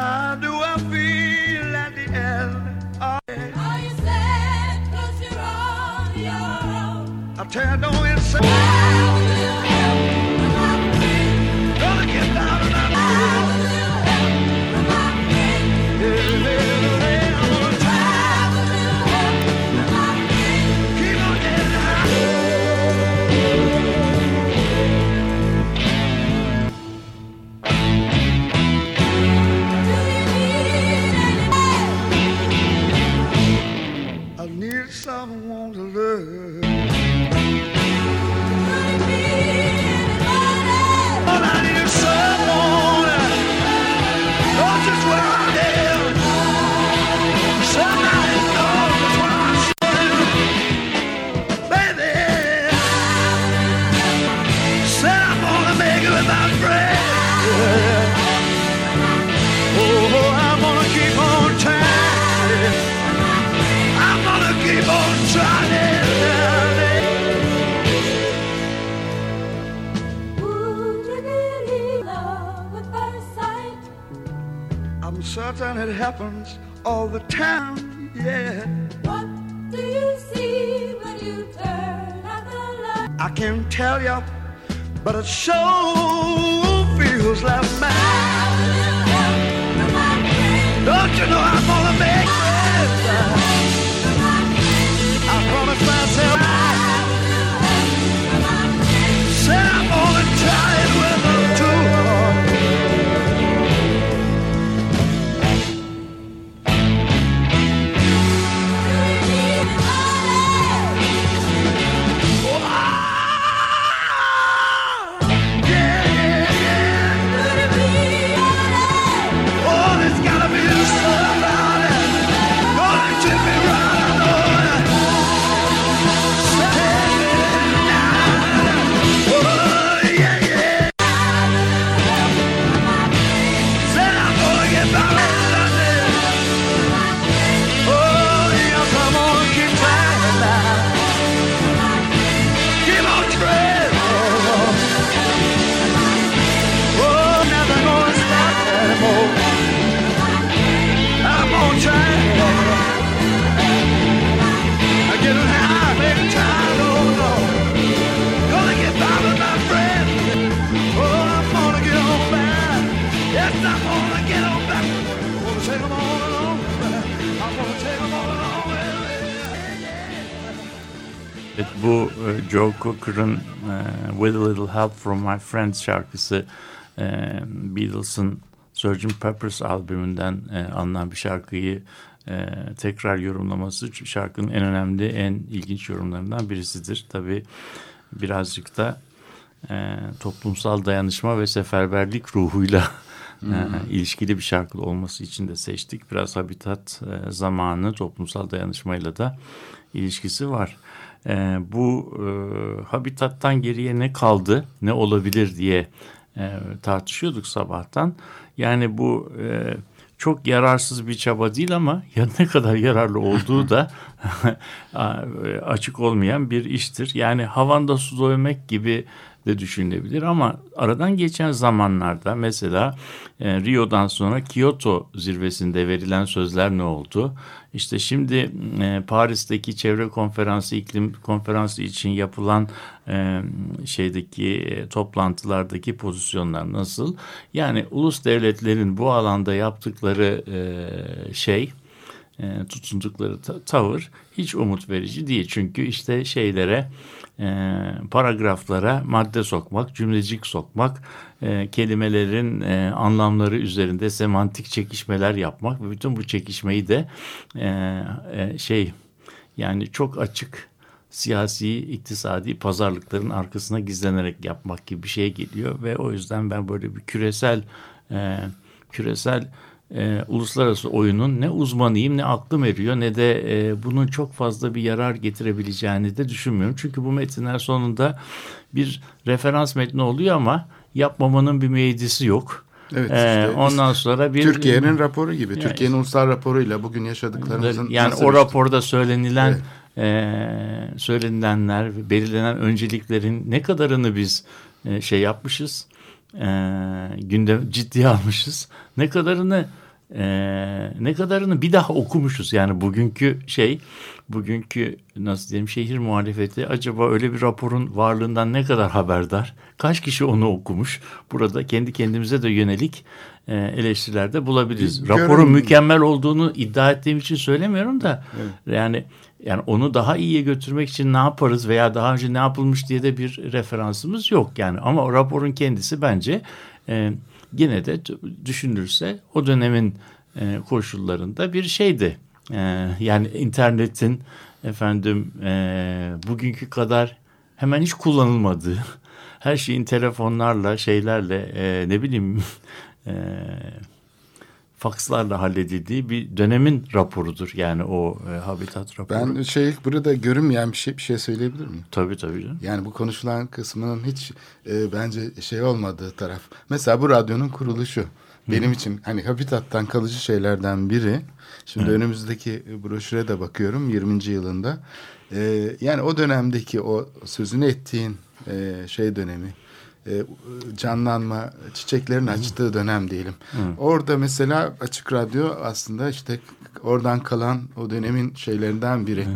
How do I feel at the end of it? Are you sad 'cause you're on your own? I tell don't happens all the time, yeah. What do you see when you turn out the light? I can't tell you, but it sure feels like mine. Have a little help from my friends. Don't you know I'm gonna make Friends şarkısı e, Beatles'ın Sgt. Pepper's albümünden e, alınan bir şarkıyı e, tekrar yorumlaması şarkının en önemli, en ilginç yorumlarından birisidir. Tabii birazcık da e, toplumsal dayanışma ve seferberlik ruhuyla e, ilişkili bir şarkı olması için de seçtik. Biraz habitat e, zamanı toplumsal dayanışmayla da ilişkisi var. E, bu e, habitattan geriye ne kaldı, ne olabilir diye e, tartışıyorduk sabahtan. Yani bu e, çok yararsız bir çaba değil ama <laughs> ya ne kadar yararlı olduğu da <laughs> açık olmayan bir iştir. Yani havanda su dövmek gibi de düşünülebilir ama aradan geçen zamanlarda mesela e, Rio'dan sonra Kyoto zirvesinde verilen sözler ne oldu? İşte şimdi e, Paris'teki çevre konferansı, iklim konferansı için yapılan e, şeydeki e, toplantılardaki pozisyonlar nasıl? Yani ulus devletlerin bu alanda yaptıkları e, şey e, tutundukları ta- tavır hiç umut verici değil. Çünkü işte şeylere e, paragraflara madde sokmak, cümlecik sokmak, e, kelimelerin e, anlamları üzerinde semantik çekişmeler yapmak ve bütün bu çekişmeyi de e, e, şey yani çok açık siyasi, iktisadi pazarlıkların arkasına gizlenerek yapmak gibi bir şey geliyor ve o yüzden ben böyle bir küresel e, küresel e, uluslararası oyunun ne uzmanıyım ne aklım eriyor ne de e, bunun çok fazla bir yarar getirebileceğini de düşünmüyorum. Çünkü bu metinler sonunda bir referans metni oluyor ama yapmamanın bir meclisi yok. Evet, Ee, işte ondan sonra bir Türkiye'nin raporu gibi. Yani- Türkiye'nin ulusal raporuyla bugün yaşadıklarımızın yani o raporda söylenilen Evet. e, söylenilenler, belirlenen önceliklerin ne kadarını biz e, şey yapmışız, e, gündem ciddiye almışız, ne kadarını e, ne kadarını bir daha okumuşuz. Yani bugünkü şey, bugünkü nasıl diyeyim şehir muhalefeti acaba öyle bir raporun varlığından ne kadar haberdar? Kaç kişi onu okumuş? Burada kendi kendimize de yönelik e, eleştirilerde bulabiliriz. Bir Raporun görün- mükemmel olduğunu iddia ettiğim için söylemiyorum da yani yani onu daha iyiye götürmek için ne yaparız veya daha önce ne yapılmış diye de bir referansımız yok yani ama o raporun kendisi bence e, gene de düşünülürse o dönemin e, koşullarında bir şeydi. E, yani internetin efendim e, bugünkü kadar hemen hiç kullanılmadığı her şeyin telefonlarla şeylerle e, ne bileyim <laughs> e, fakslarla halledildiği bir dönemin raporudur. Yani o e, habitat raporu. Ben şey burada görünmeyen bir şey bir şey söyleyebilir miyim? Tabii tabii canım. Yani bu konuşulan kısmının hiç e, bence şey olmadığı taraf. Mesela bu radyonun kuruluşu. Benim için hani habitattan kalıcı şeylerden biri. Şimdi önümüzdeki broşüre de bakıyorum 20. yılında. E, yani o dönemdeki o sözünü ettiğin e, şey dönemi. E, canlanma, çiçeklerin açtığı dönem diyelim. Orada mesela Açık Radyo aslında işte oradan kalan o dönemin şeylerinden biri. <laughs>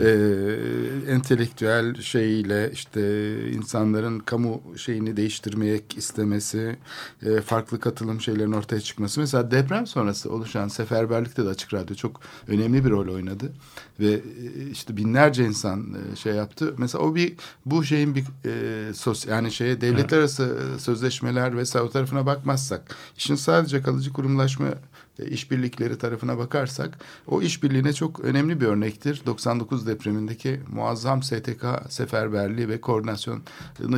e, entelektüel şeyiyle işte insanların kamu şeyini değiştirmek istemesi, e, farklı katılım şeylerin ortaya çıkması. Mesela deprem sonrası oluşan seferberlikte de Açık Radyo çok önemli bir rol oynadı ve e, işte binlerce insan e, şey yaptı. Mesela o bir bu şeyin bir e, sos yani şeye devletler arası e, sözleşmeler vesaire o tarafına bakmazsak, işin sadece kalıcı kurumlaşma işbirlikleri tarafına bakarsak o işbirliğine çok önemli bir örnektir. 99 depremindeki muazzam STK seferberliği ve koordinasyonu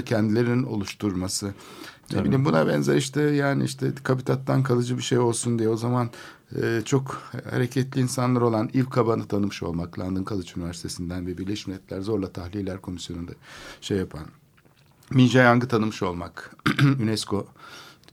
kendilerinin oluşturması. Ne bileyim buna benzer işte yani işte kabitattan kalıcı bir şey olsun diye o zaman e, çok hareketli insanlar olan İVKABA'nı tanımış olmak London College Üniversitesi'nden ve Birleşmiş Milletler Zorla Tahliyeler Komisyonu'nda şey yapan Minja Yang'ı tanımış olmak <clears throat> UNESCO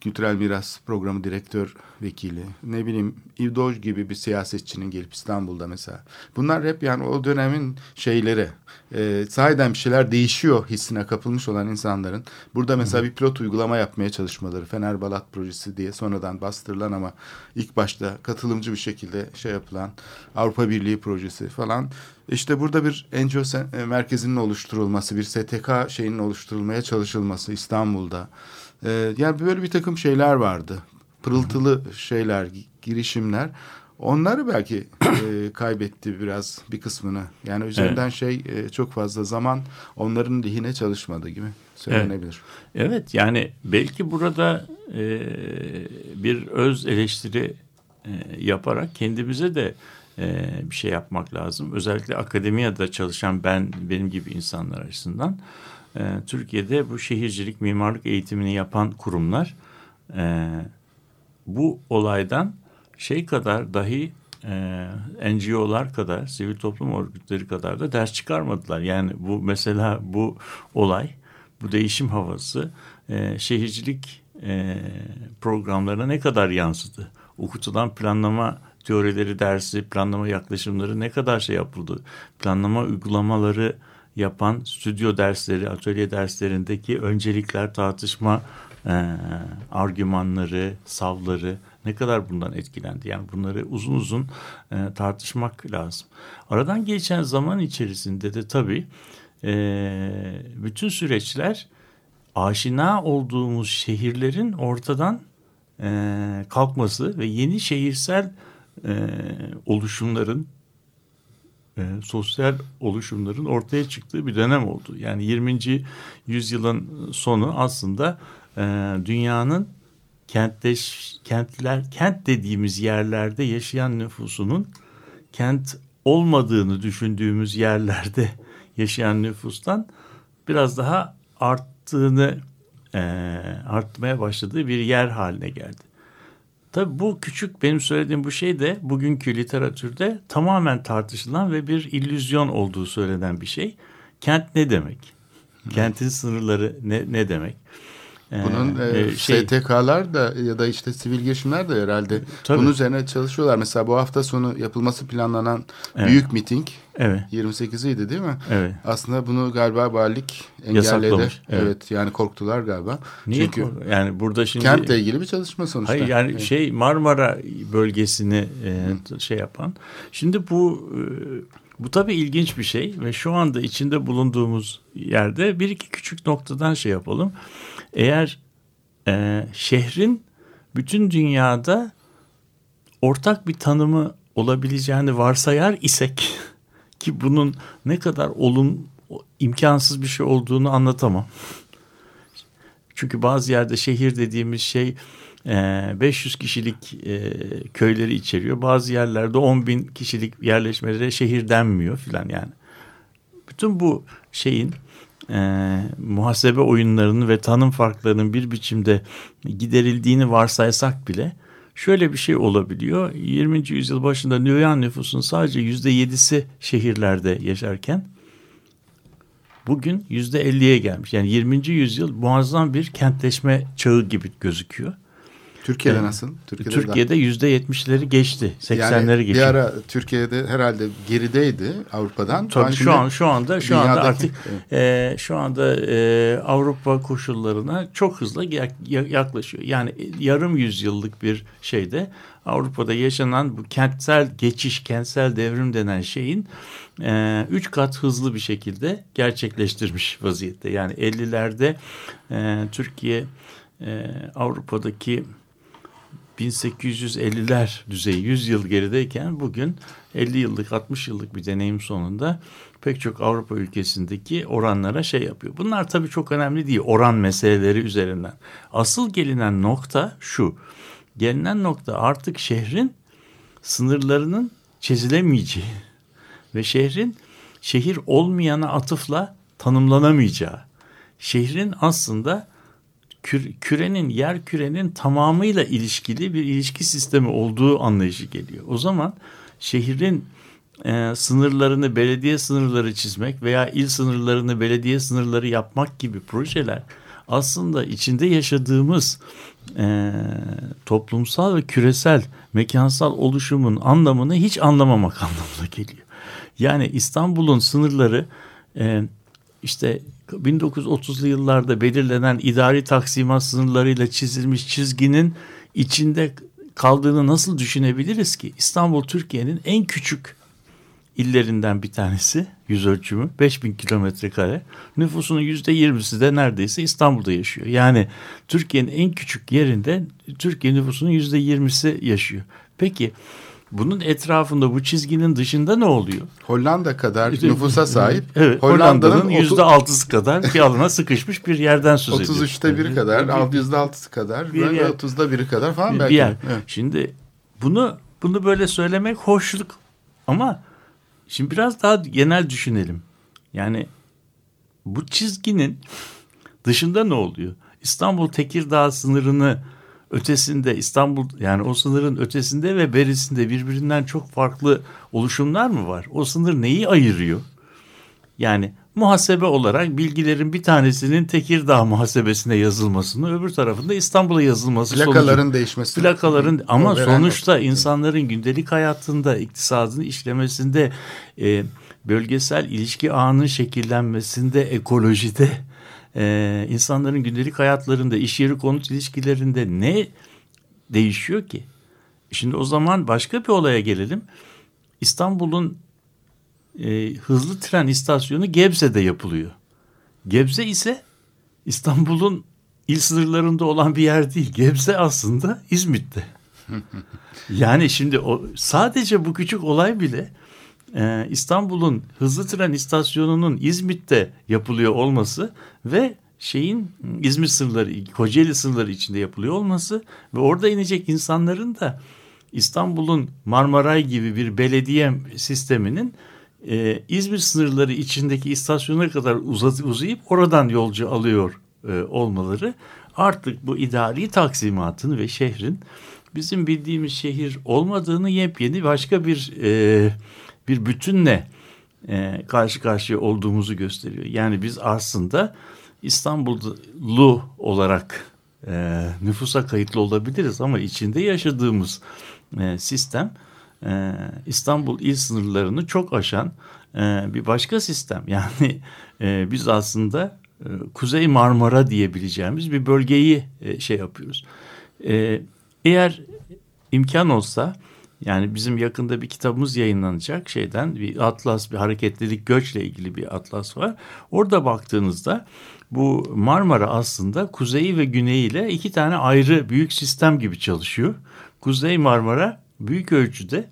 Kültürel Miras Programı Direktör Vekili ne bileyim İvdoj gibi bir siyasetçinin gelip İstanbul'da mesela. Bunlar hep yani o dönemin şeyleri e, sahiden bir şeyler değişiyor hissine kapılmış olan insanların. Burada mesela bir pilot uygulama yapmaya çalışmaları Fener Balat projesi diye sonradan bastırılan ama ilk başta katılımcı bir şekilde şey yapılan Avrupa Birliği projesi falan. İşte burada bir NGO e, merkezinin oluşturulması bir STK şeyinin oluşturulmaya çalışılması İstanbul'da ee, yani böyle bir takım şeyler vardı. Pırıltılı şeyler, gi- girişimler. Onları belki e, <coughs> kaybetti biraz bir kısmını. Yani üzerinden şey e, çok fazla zaman onların lehine çalışmadı gibi söylenebilir. Evet yani belki burada e, bir öz eleştiri e, yaparak kendimize de e, bir şey yapmak lazım. Özellikle akademiyada çalışan ben benim gibi insanlar açısından e, Türkiye'de bu şehircilik mimarlık eğitimini yapan kurumlar e, bu olaydan şey kadar dahi e, NGO'lar kadar sivil toplum örgütleri kadar da ders çıkarmadılar. Yani bu mesela bu olay bu değişim havası e, şehircilik e, programlarına ne kadar yansıdı? Okutulan planlama teorileri dersi, planlama yaklaşımları ne kadar şey yapıldı? Planlama uygulamaları yapan stüdyo dersleri, atölye derslerindeki öncelikler, tartışma e, argümanları, savları ne kadar bundan etkilendi? Yani bunları uzun uzun e, tartışmak lazım. Aradan geçen zaman içerisinde de tabii e, bütün süreçler aşina olduğumuz şehirlerin ortadan e, kalkması ve yeni şehirsel e, oluşumların e, sosyal oluşumların ortaya çıktığı bir dönem oldu. Yani 20. yüzyılın sonu aslında e, dünyanın kentleş kentler kent dediğimiz yerlerde yaşayan nüfusunun kent olmadığını düşündüğümüz yerlerde yaşayan nüfustan biraz daha arttığını e, artmaya başladığı bir yer haline geldi. Tabii bu küçük benim söylediğim bu şey de bugünkü literatürde tamamen tartışılan ve bir illüzyon olduğu söylenen bir şey. Kent ne demek? Kentin sınırları ne, ne demek? Bunun Ee, e, şey- STK'lar da ya da işte sivil girişimler de herhalde Tabii. bunun üzerine çalışıyorlar. Mesela bu hafta sonu yapılması planlanan Evet. büyük miting Evet, 28'iydi değil mi? evet. Aslında bunu galiba valilik engelledi. Evet. evet. yani korktular galiba. Niye Çünkü kork- yani burada şimdi kentle ilgili bir çalışma sonuçta. Hayır yani Evet. şey Marmara bölgesini e, şey yapan. Şimdi bu e, bu tabii ilginç bir şey ve şu anda içinde bulunduğumuz yerde bir iki küçük noktadan şey yapalım. Eğer e, şehrin bütün dünyada ortak bir tanımı olabileceğini varsayar isek <laughs> ki bunun ne kadar olun imkansız bir şey olduğunu anlatamam. Çünkü bazı yerde şehir dediğimiz şey e, 500 kişilik e, köyleri içeriyor. Bazı yerlerde 10 bin kişilik yerleşmelere şehir denmiyor filan yani. Bütün bu şeyin e, muhasebe oyunlarının ve tanım farklarının bir biçimde giderildiğini varsaysak bile şöyle bir şey olabiliyor. 20. yüzyıl başında dünya nüfusun sadece %7'si şehirlerde yaşarken bugün %50'ye gelmiş. Yani 20. yüzyıl muazzam bir kentleşme çağı gibi gözüküyor. Türkiye'de Evet. nasıl? Türkiye'de, Türkiye'de %70'leri geçti. 80'leri yani geçti. bir ara Türkiye'de herhalde gerideydi Avrupa'dan. Tabii şu an şu anda şu anda dünyadaki- artık e, şu anda e, Avrupa koşullarına çok hızlı yak- ya- yaklaşıyor. Yani e, yarım yüzyıllık bir şeyde Avrupa'da yaşanan bu kentsel geçiş, kentsel devrim denen şeyin e, üç kat hızlı bir şekilde gerçekleştirmiş vaziyette. Yani 50'lerde e, Türkiye e, Avrupa'daki 1850'ler düzeyi 100 yıl gerideyken bugün 50 yıllık 60 yıllık bir deneyim sonunda pek çok Avrupa ülkesindeki oranlara şey yapıyor. Bunlar tabii çok önemli değil oran meseleleri üzerinden. Asıl gelinen nokta şu. Gelinen nokta artık şehrin sınırlarının çizilemeyeceği ve şehrin şehir olmayana atıfla tanımlanamayacağı. Şehrin aslında kür- kürenin, yer kürenin tamamıyla ilişkili bir ilişki sistemi olduğu anlayışı geliyor. O zaman şehrin e, sınırlarını belediye sınırları çizmek veya il sınırlarını belediye sınırları yapmak gibi projeler aslında içinde yaşadığımız e, toplumsal ve küresel mekansal oluşumun anlamını hiç anlamamak <laughs> anlamına geliyor. Yani İstanbul'un sınırları e, işte 1930'lu yıllarda belirlenen idari taksimat sınırlarıyla çizilmiş çizginin içinde kaldığını nasıl düşünebiliriz ki? İstanbul Türkiye'nin en küçük illerinden bir tanesi yüz ölçümü 5000 kilometre kare nüfusunun yüzde yirmisi de neredeyse İstanbul'da yaşıyor. Yani Türkiye'nin en küçük yerinde Türkiye nüfusunun yüzde yirmisi yaşıyor. Peki bunun etrafında bu çizginin dışında ne oluyor? Hollanda kadar nüfusa sahip. <laughs> Evet, Hollanda'nın yüzde altısı kadar bir alana sıkışmış bir yerden söz ediyoruz. 33'te biri kadar, yüzde altısı kadar, bir yer. 30'da biri kadar falan bir, belki. yer. Evet. Şimdi bunu bunu böyle söylemek hoşluk Ama şimdi biraz daha genel düşünelim. Yani bu çizginin dışında ne oluyor? İstanbul Tekirdağ sınırını ötesinde İstanbul yani o sınırın ötesinde ve berisinde birbirinden çok farklı oluşumlar mı var? O sınır neyi ayırıyor? Yani muhasebe olarak bilgilerin bir tanesinin Tekirdağ muhasebesine yazılmasını öbür tarafında İstanbul'a yazılması Plakaların sonucu. değişmesi. Plakaların ama sonuçta nokta. insanların gündelik hayatında, iktisadını işlemesinde, e, bölgesel ilişki ağının şekillenmesinde, ekolojide, e, insanların gündelik hayatlarında, iş yeri konut ilişkilerinde ne değişiyor ki? Şimdi o zaman başka bir olaya gelelim. İstanbul'un e, hızlı tren istasyonu Gebze'de yapılıyor. Gebze ise İstanbul'un il sınırlarında olan bir yer değil. Gebze aslında İzmit'te. <laughs> Yani şimdi o sadece bu küçük olay bile e, İstanbul'un hızlı tren istasyonunun İzmit'te yapılıyor olması ve şeyin İzmir sınırları, Kocaeli sınırları içinde yapılıyor olması ve orada inecek insanların da İstanbul'un Marmaray gibi bir belediye sisteminin e, İzmir sınırları içindeki istasyona kadar uzat, uzayıp oradan yolcu alıyor e, olmaları artık bu idari taksimatın ve şehrin bizim bildiğimiz şehir olmadığını yepyeni başka bir e, bir bütünle e, karşı karşıya olduğumuzu gösteriyor. Yani biz aslında İstanbullu olarak e, nüfusa kayıtlı olabiliriz ama içinde yaşadığımız e, sistem e, İstanbul il sınırlarını çok aşan e, bir başka sistem. <laughs> Yani e, biz aslında e, Kuzey Marmara diyebileceğimiz bir bölgeyi e, şey yapıyoruz. E, eğer imkan olsa yani bizim yakında bir kitabımız yayınlanacak şeyden bir atlas bir hareketlilik göçle ilgili bir atlas var. Orada baktığınızda bu Marmara aslında kuzeyi ve güneyiyle iki tane ayrı büyük sistem gibi çalışıyor. Kuzey Marmara büyük ölçüde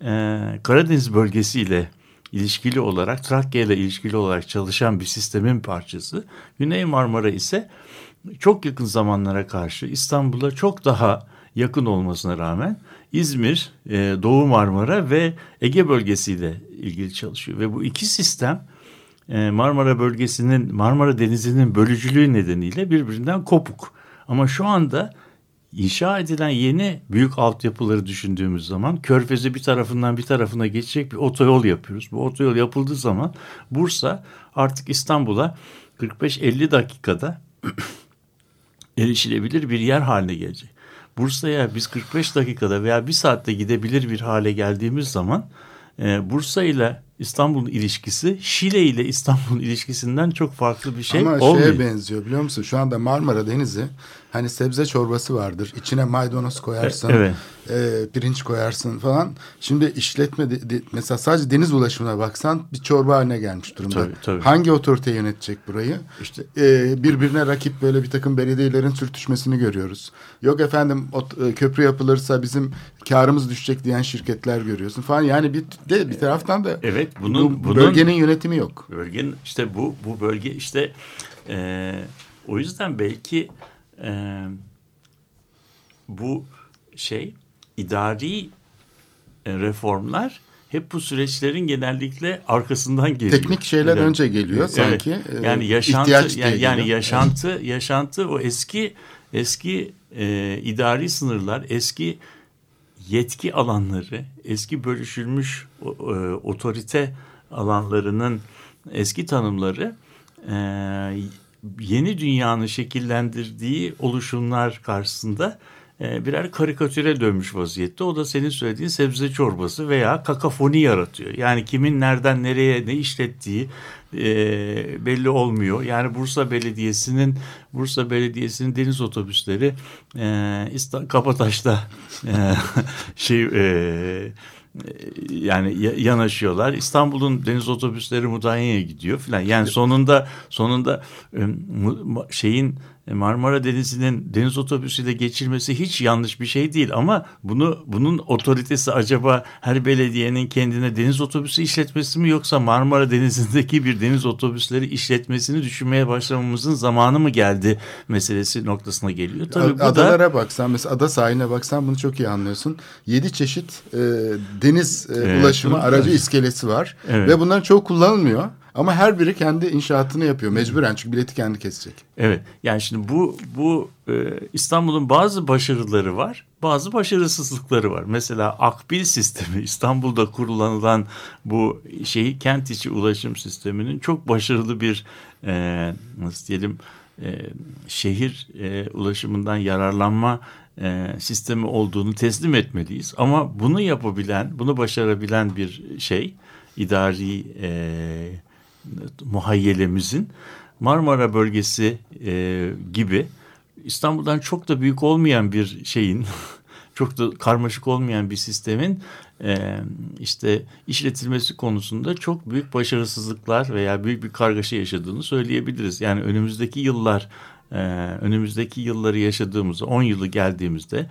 e, Karadeniz bölgesiyle ilişkili olarak Trakya ile ilişkili olarak çalışan bir sistemin parçası. Güney Marmara ise çok yakın zamanlara karşı İstanbul'a çok daha yakın olmasına rağmen İzmir, e, Doğu Marmara ve Ege bölgesiyle ilgili çalışıyor. Ve bu iki sistem e, Marmara bölgesinin, Marmara Denizi'nin bölücülüğü nedeniyle birbirinden kopuk. Ama şu anda inşa edilen yeni büyük altyapıları düşündüğümüz zaman Körfez'i bir tarafından bir tarafına geçecek bir otoyol yapıyoruz. Bu otoyol yapıldığı zaman Bursa artık İstanbul'a 45-50 dakikada <clears throat> erişilebilir bir yer haline gelecek. Bursa'ya biz 45 dakikada veya bir saatte gidebilir bir hale geldiğimiz zaman e, Bursa ile İstanbul'un ilişkisi Şile ile İstanbul'un <laughs> ilişkisinden çok farklı bir şey Ama olmuyor. şeye benziyor biliyor musun? Şu anda Marmara Denizi hani sebze çorbası vardır. İçine maydanoz koyarsın, E, evet. e, pirinç koyarsın falan. Şimdi işletme de- de- mesela sadece deniz ulaşımına baksan bir çorba haline gelmiş durumda. Tabii, tabii. Hangi otorite yönetecek burayı? İşte e, birbirine rakip böyle bir takım belediyelerin sürtüşmesini görüyoruz. Yok efendim ot- e, köprü yapılırsa bizim karımız düşecek diyen şirketler görüyorsun falan. Yani bir de bir taraftan da Evet, bunun- bu bunun- bölgenin yönetimi yok. Bölgenin işte bu bu bölge işte e, o yüzden belki e, bu şey idari e, reformlar hep bu süreçlerin genellikle arkasından geliyor. Teknik şeyler Evet. önce geliyor Evet. sanki. e, Yani yaşantı ihtiyaç diye yani, yani yaşantı yaşantı o eski eski e, idari sınırlar, eski yetki alanları, eski bölüşülmüş e, otorite alanlarının eski tanımları e, yeni dünyanın şekillendirdiği oluşumlar karşısında birer karikatüre dönmüş vaziyette. O da senin söylediğin sebze çorbası veya kakafoni yaratıyor. Yani kimin nereden nereye ne işlettiği e, belli olmuyor. Yani Bursa Belediyesi'nin Bursa Belediyesi'nin deniz otobüsleri e, Kabataş'ta e, <laughs> şey e, yani ya- yanaşıyorlar. İstanbul'un deniz otobüsleri Mudanya'ya gidiyor filan. Yani sonunda sonunda e, şeyin e, Marmara Denizi'nin deniz otobüsüyle geçilmesi hiç yanlış bir şey değil ama bunu bunun otoritesi acaba her belediyenin kendine deniz otobüsü işletmesi mi yoksa Marmara Denizi'ndeki bir deniz otobüsleri işletmesini düşünmeye başlamamızın zamanı mı geldi meselesi noktasına geliyor. Tabii bu da Adalara baksan mesela ada sahiline baksan bunu çok iyi anlıyorsun. Yedi çeşit e, deniz e, Evet, ulaşımı aracı iskelesi var. Evet. Ve bunların çoğu kullanılmıyor. Ama her biri kendi inşaatını yapıyor mecburen çünkü bileti kendi kesecek. Evet yani şimdi bu bu e, İstanbul'un bazı başarıları var bazı başarısızlıkları var. Mesela Akbil sistemi <laughs> İstanbul'da kullanılan bu şeyi kent içi ulaşım sisteminin çok başarılı bir e, nasıl diyelim e, şehir e, ulaşımından yararlanma e, sistemi olduğunu teslim etmeliyiz. Ama bunu yapabilen bunu başarabilen bir şey idari e, muhayyelemizin Marmara bölgesi e, gibi İstanbul'dan çok da büyük olmayan bir şeyin <laughs> çok da karmaşık olmayan bir sistemin e, işte işletilmesi konusunda çok büyük başarısızlıklar veya büyük bir kargaşa yaşadığını söyleyebiliriz. Yani önümüzdeki yıllar e, önümüzdeki yılları yaşadığımızda 10 yılı geldiğimizde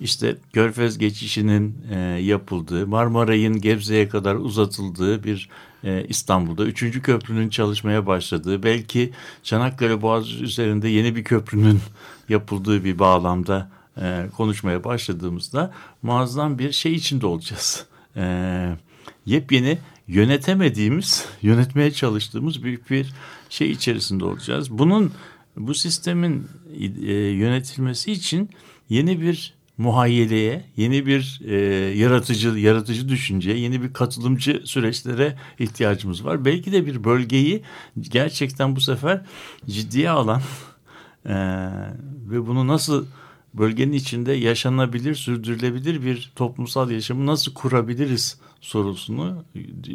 işte Körfez geçişinin e, yapıldığı Marmaray'ın Gebze'ye kadar uzatıldığı bir e, İstanbul'da üçüncü köprünün çalışmaya başladığı belki Çanakkale Boğazı üzerinde yeni bir köprünün <laughs> yapıldığı bir bağlamda e, konuşmaya başladığımızda muazzam bir şey içinde olacağız. E, yepyeni yönetemediğimiz, <laughs> yönetmeye çalıştığımız büyük bir şey içerisinde olacağız. Bunun bu sistemin e, yönetilmesi için yeni bir muhayyeleye, yeni bir e, yaratıcı yaratıcı düşünceye, yeni bir katılımcı süreçlere ihtiyacımız var. Belki de bir bölgeyi gerçekten bu sefer ciddiye alan e, ve bunu nasıl bölgenin içinde yaşanabilir, sürdürülebilir bir toplumsal yaşamı nasıl kurabiliriz sorusunu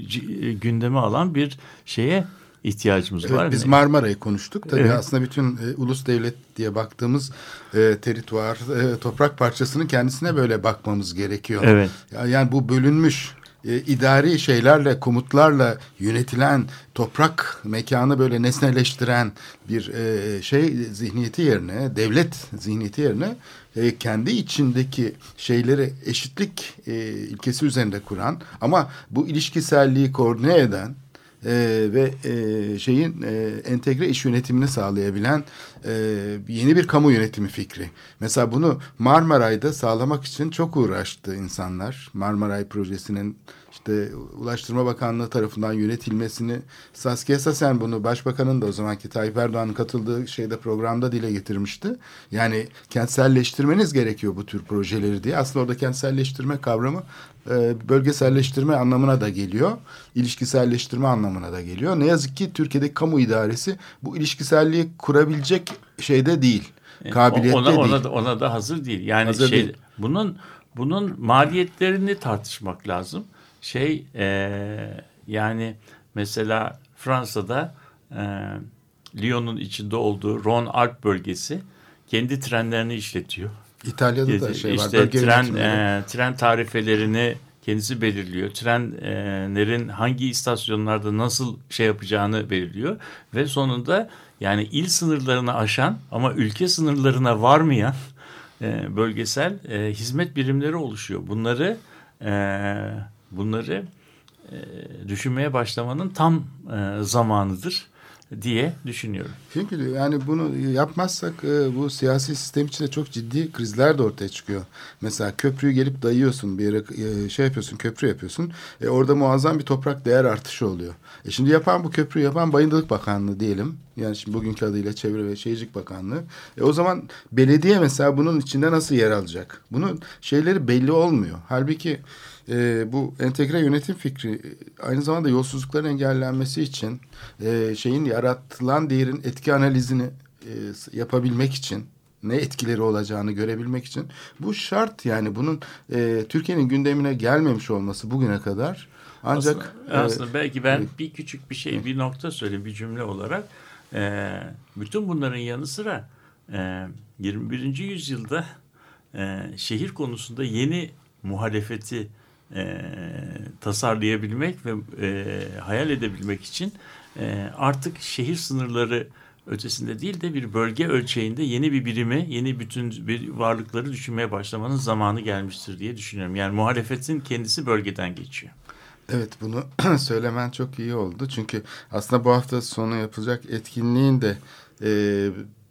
c- gündeme alan bir şeye ihtiyacımız Evet, var. biz Marmara'yı konuştuk. Tabii Evet. aslında bütün e, ulus devlet diye baktığımız e, terituar, e, toprak parçasının kendisine böyle bakmamız gerekiyor. Evet. Ya- Yani bu bölünmüş e, idari şeylerle, komutlarla yönetilen toprak mekanı böyle nesneleştiren bir e, şey zihniyeti yerine, devlet zihniyeti yerine e, kendi içindeki şeyleri eşitlik e, ilkesi üzerinde kuran ama bu ilişkiselliği koordine eden e, ve e, şeyin e, entegre iş yönetimini sağlayabilen e, yeni bir kamu yönetimi fikri. Mesela bunu Marmaray'da sağlamak için çok uğraştı insanlar. Marmaray projesinin işte Ulaştırma Bakanlığı tarafından yönetilmesini Saskia Sassen bunu başbakanın da o zamanki Tayyip Erdoğan'ın katıldığı şeyde programda dile getirmişti. Yani kentselleştirmeniz gerekiyor bu tür projeleri diye. Aslında orada kentselleştirme kavramı e, bölgeselleştirme anlamına da geliyor. ilişkiselleştirme anlamına da geliyor. Ne yazık ki Türkiye'deki kamu idaresi bu ilişkiselliği kurabilecek şeyde değil. Kabiliyette ona, ona değil. da, ona da hazır değil. Yani Hazır şey değil. bunun bunun maliyetlerini tartışmak lazım. Şey e, yani mesela Fransa'da e, Lyon'un içinde olduğu Rhône Alp bölgesi kendi trenlerini işletiyor. İtalya'da da şey var. işte tren yönetimleri. e, tren tarifelerini kendisi belirliyor. Trenlerin hangi istasyonlarda nasıl şey yapacağını belirliyor ve sonunda yani il sınırlarını aşan ama ülke sınırlarına varmayan e, bölgesel e, hizmet birimleri oluşuyor. Bunları e, bunları e, düşünmeye başlamanın tam e, zamanıdır diye düşünüyorum. Çünkü yani bunu yapmazsak e, bu siyasi sistem içinde çok ciddi krizler de ortaya çıkıyor. Mesela köprüyü gelip dayıyorsun bir yere e, şey yapıyorsun köprü yapıyorsun. E, orada muazzam bir toprak değer artışı oluyor. E, şimdi yapan bu köprüyü yapan Bayındırlık Bakanlığı diyelim. Yani şimdi bugünkü adıyla Çevre ve Şehircilik Bakanlığı. E, o zaman belediye mesela bunun içinde nasıl yer alacak? Bunun şeyleri belli olmuyor. Halbuki e, bu entegre yönetim fikri e, aynı zamanda yolsuzlukların engellenmesi için e, şeyin yaratılan değerin etki analizini e, yapabilmek için ne etkileri olacağını görebilmek için bu şart yani bunun e, Türkiye'nin gündemine gelmemiş olması bugüne kadar ancak aslında, aslında e, belki ben evet. bir küçük bir şey, bir nokta söyleyeyim bir cümle olarak. E, bütün bunların yanı sıra e, 21. yüzyılda e, şehir konusunda yeni muhalefeti e, tasarlayabilmek ve e, hayal edebilmek için e, artık şehir sınırları ötesinde değil de bir bölge ölçeğinde yeni bir birimi, yeni bütün bir varlıkları düşünmeye başlamanın zamanı gelmiştir diye düşünüyorum. Yani muhalefetin kendisi bölgeden geçiyor. Evet bunu <clears throat> söylemen çok iyi oldu. Çünkü aslında bu hafta sonu yapılacak etkinliğin de e,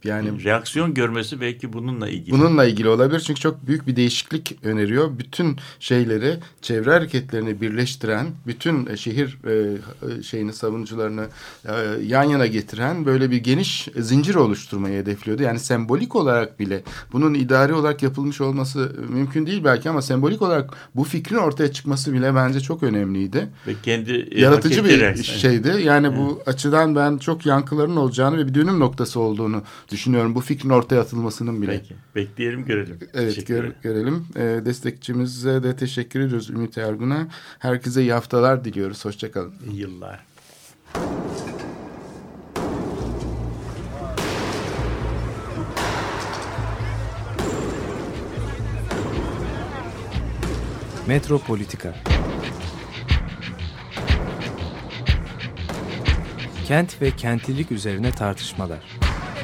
yani reaksiyon görmesi belki bununla ilgili. Bununla ilgili olabilir çünkü çok büyük bir değişiklik öneriyor. Bütün şeyleri, çevre hareketlerini birleştiren, bütün e, şehir e, şeyini savunucularını e, yan yana getiren böyle bir geniş zincir oluşturmayı hedefliyordu. Yani sembolik olarak bile bunun idari olarak yapılmış olması mümkün değil belki ama sembolik olarak bu fikrin ortaya çıkması bile bence çok önemliydi. Ve kendi e, yaratıcı bir şeydi. Yani evet. bu açıdan ben çok yankıların olacağını ve bir dönüm noktası olduğunu düşünüyorum bu fikrin ortaya atılmasının bile. Peki. Bekleyelim görelim. Evet gör, görelim. E, destekçimize de teşekkür ediyoruz Ümit Ergun'a. Herkese iyi haftalar diliyoruz. Hoşçakalın. İyi yıllar. Metropolitika Kent ve kentlilik üzerine tartışmalar.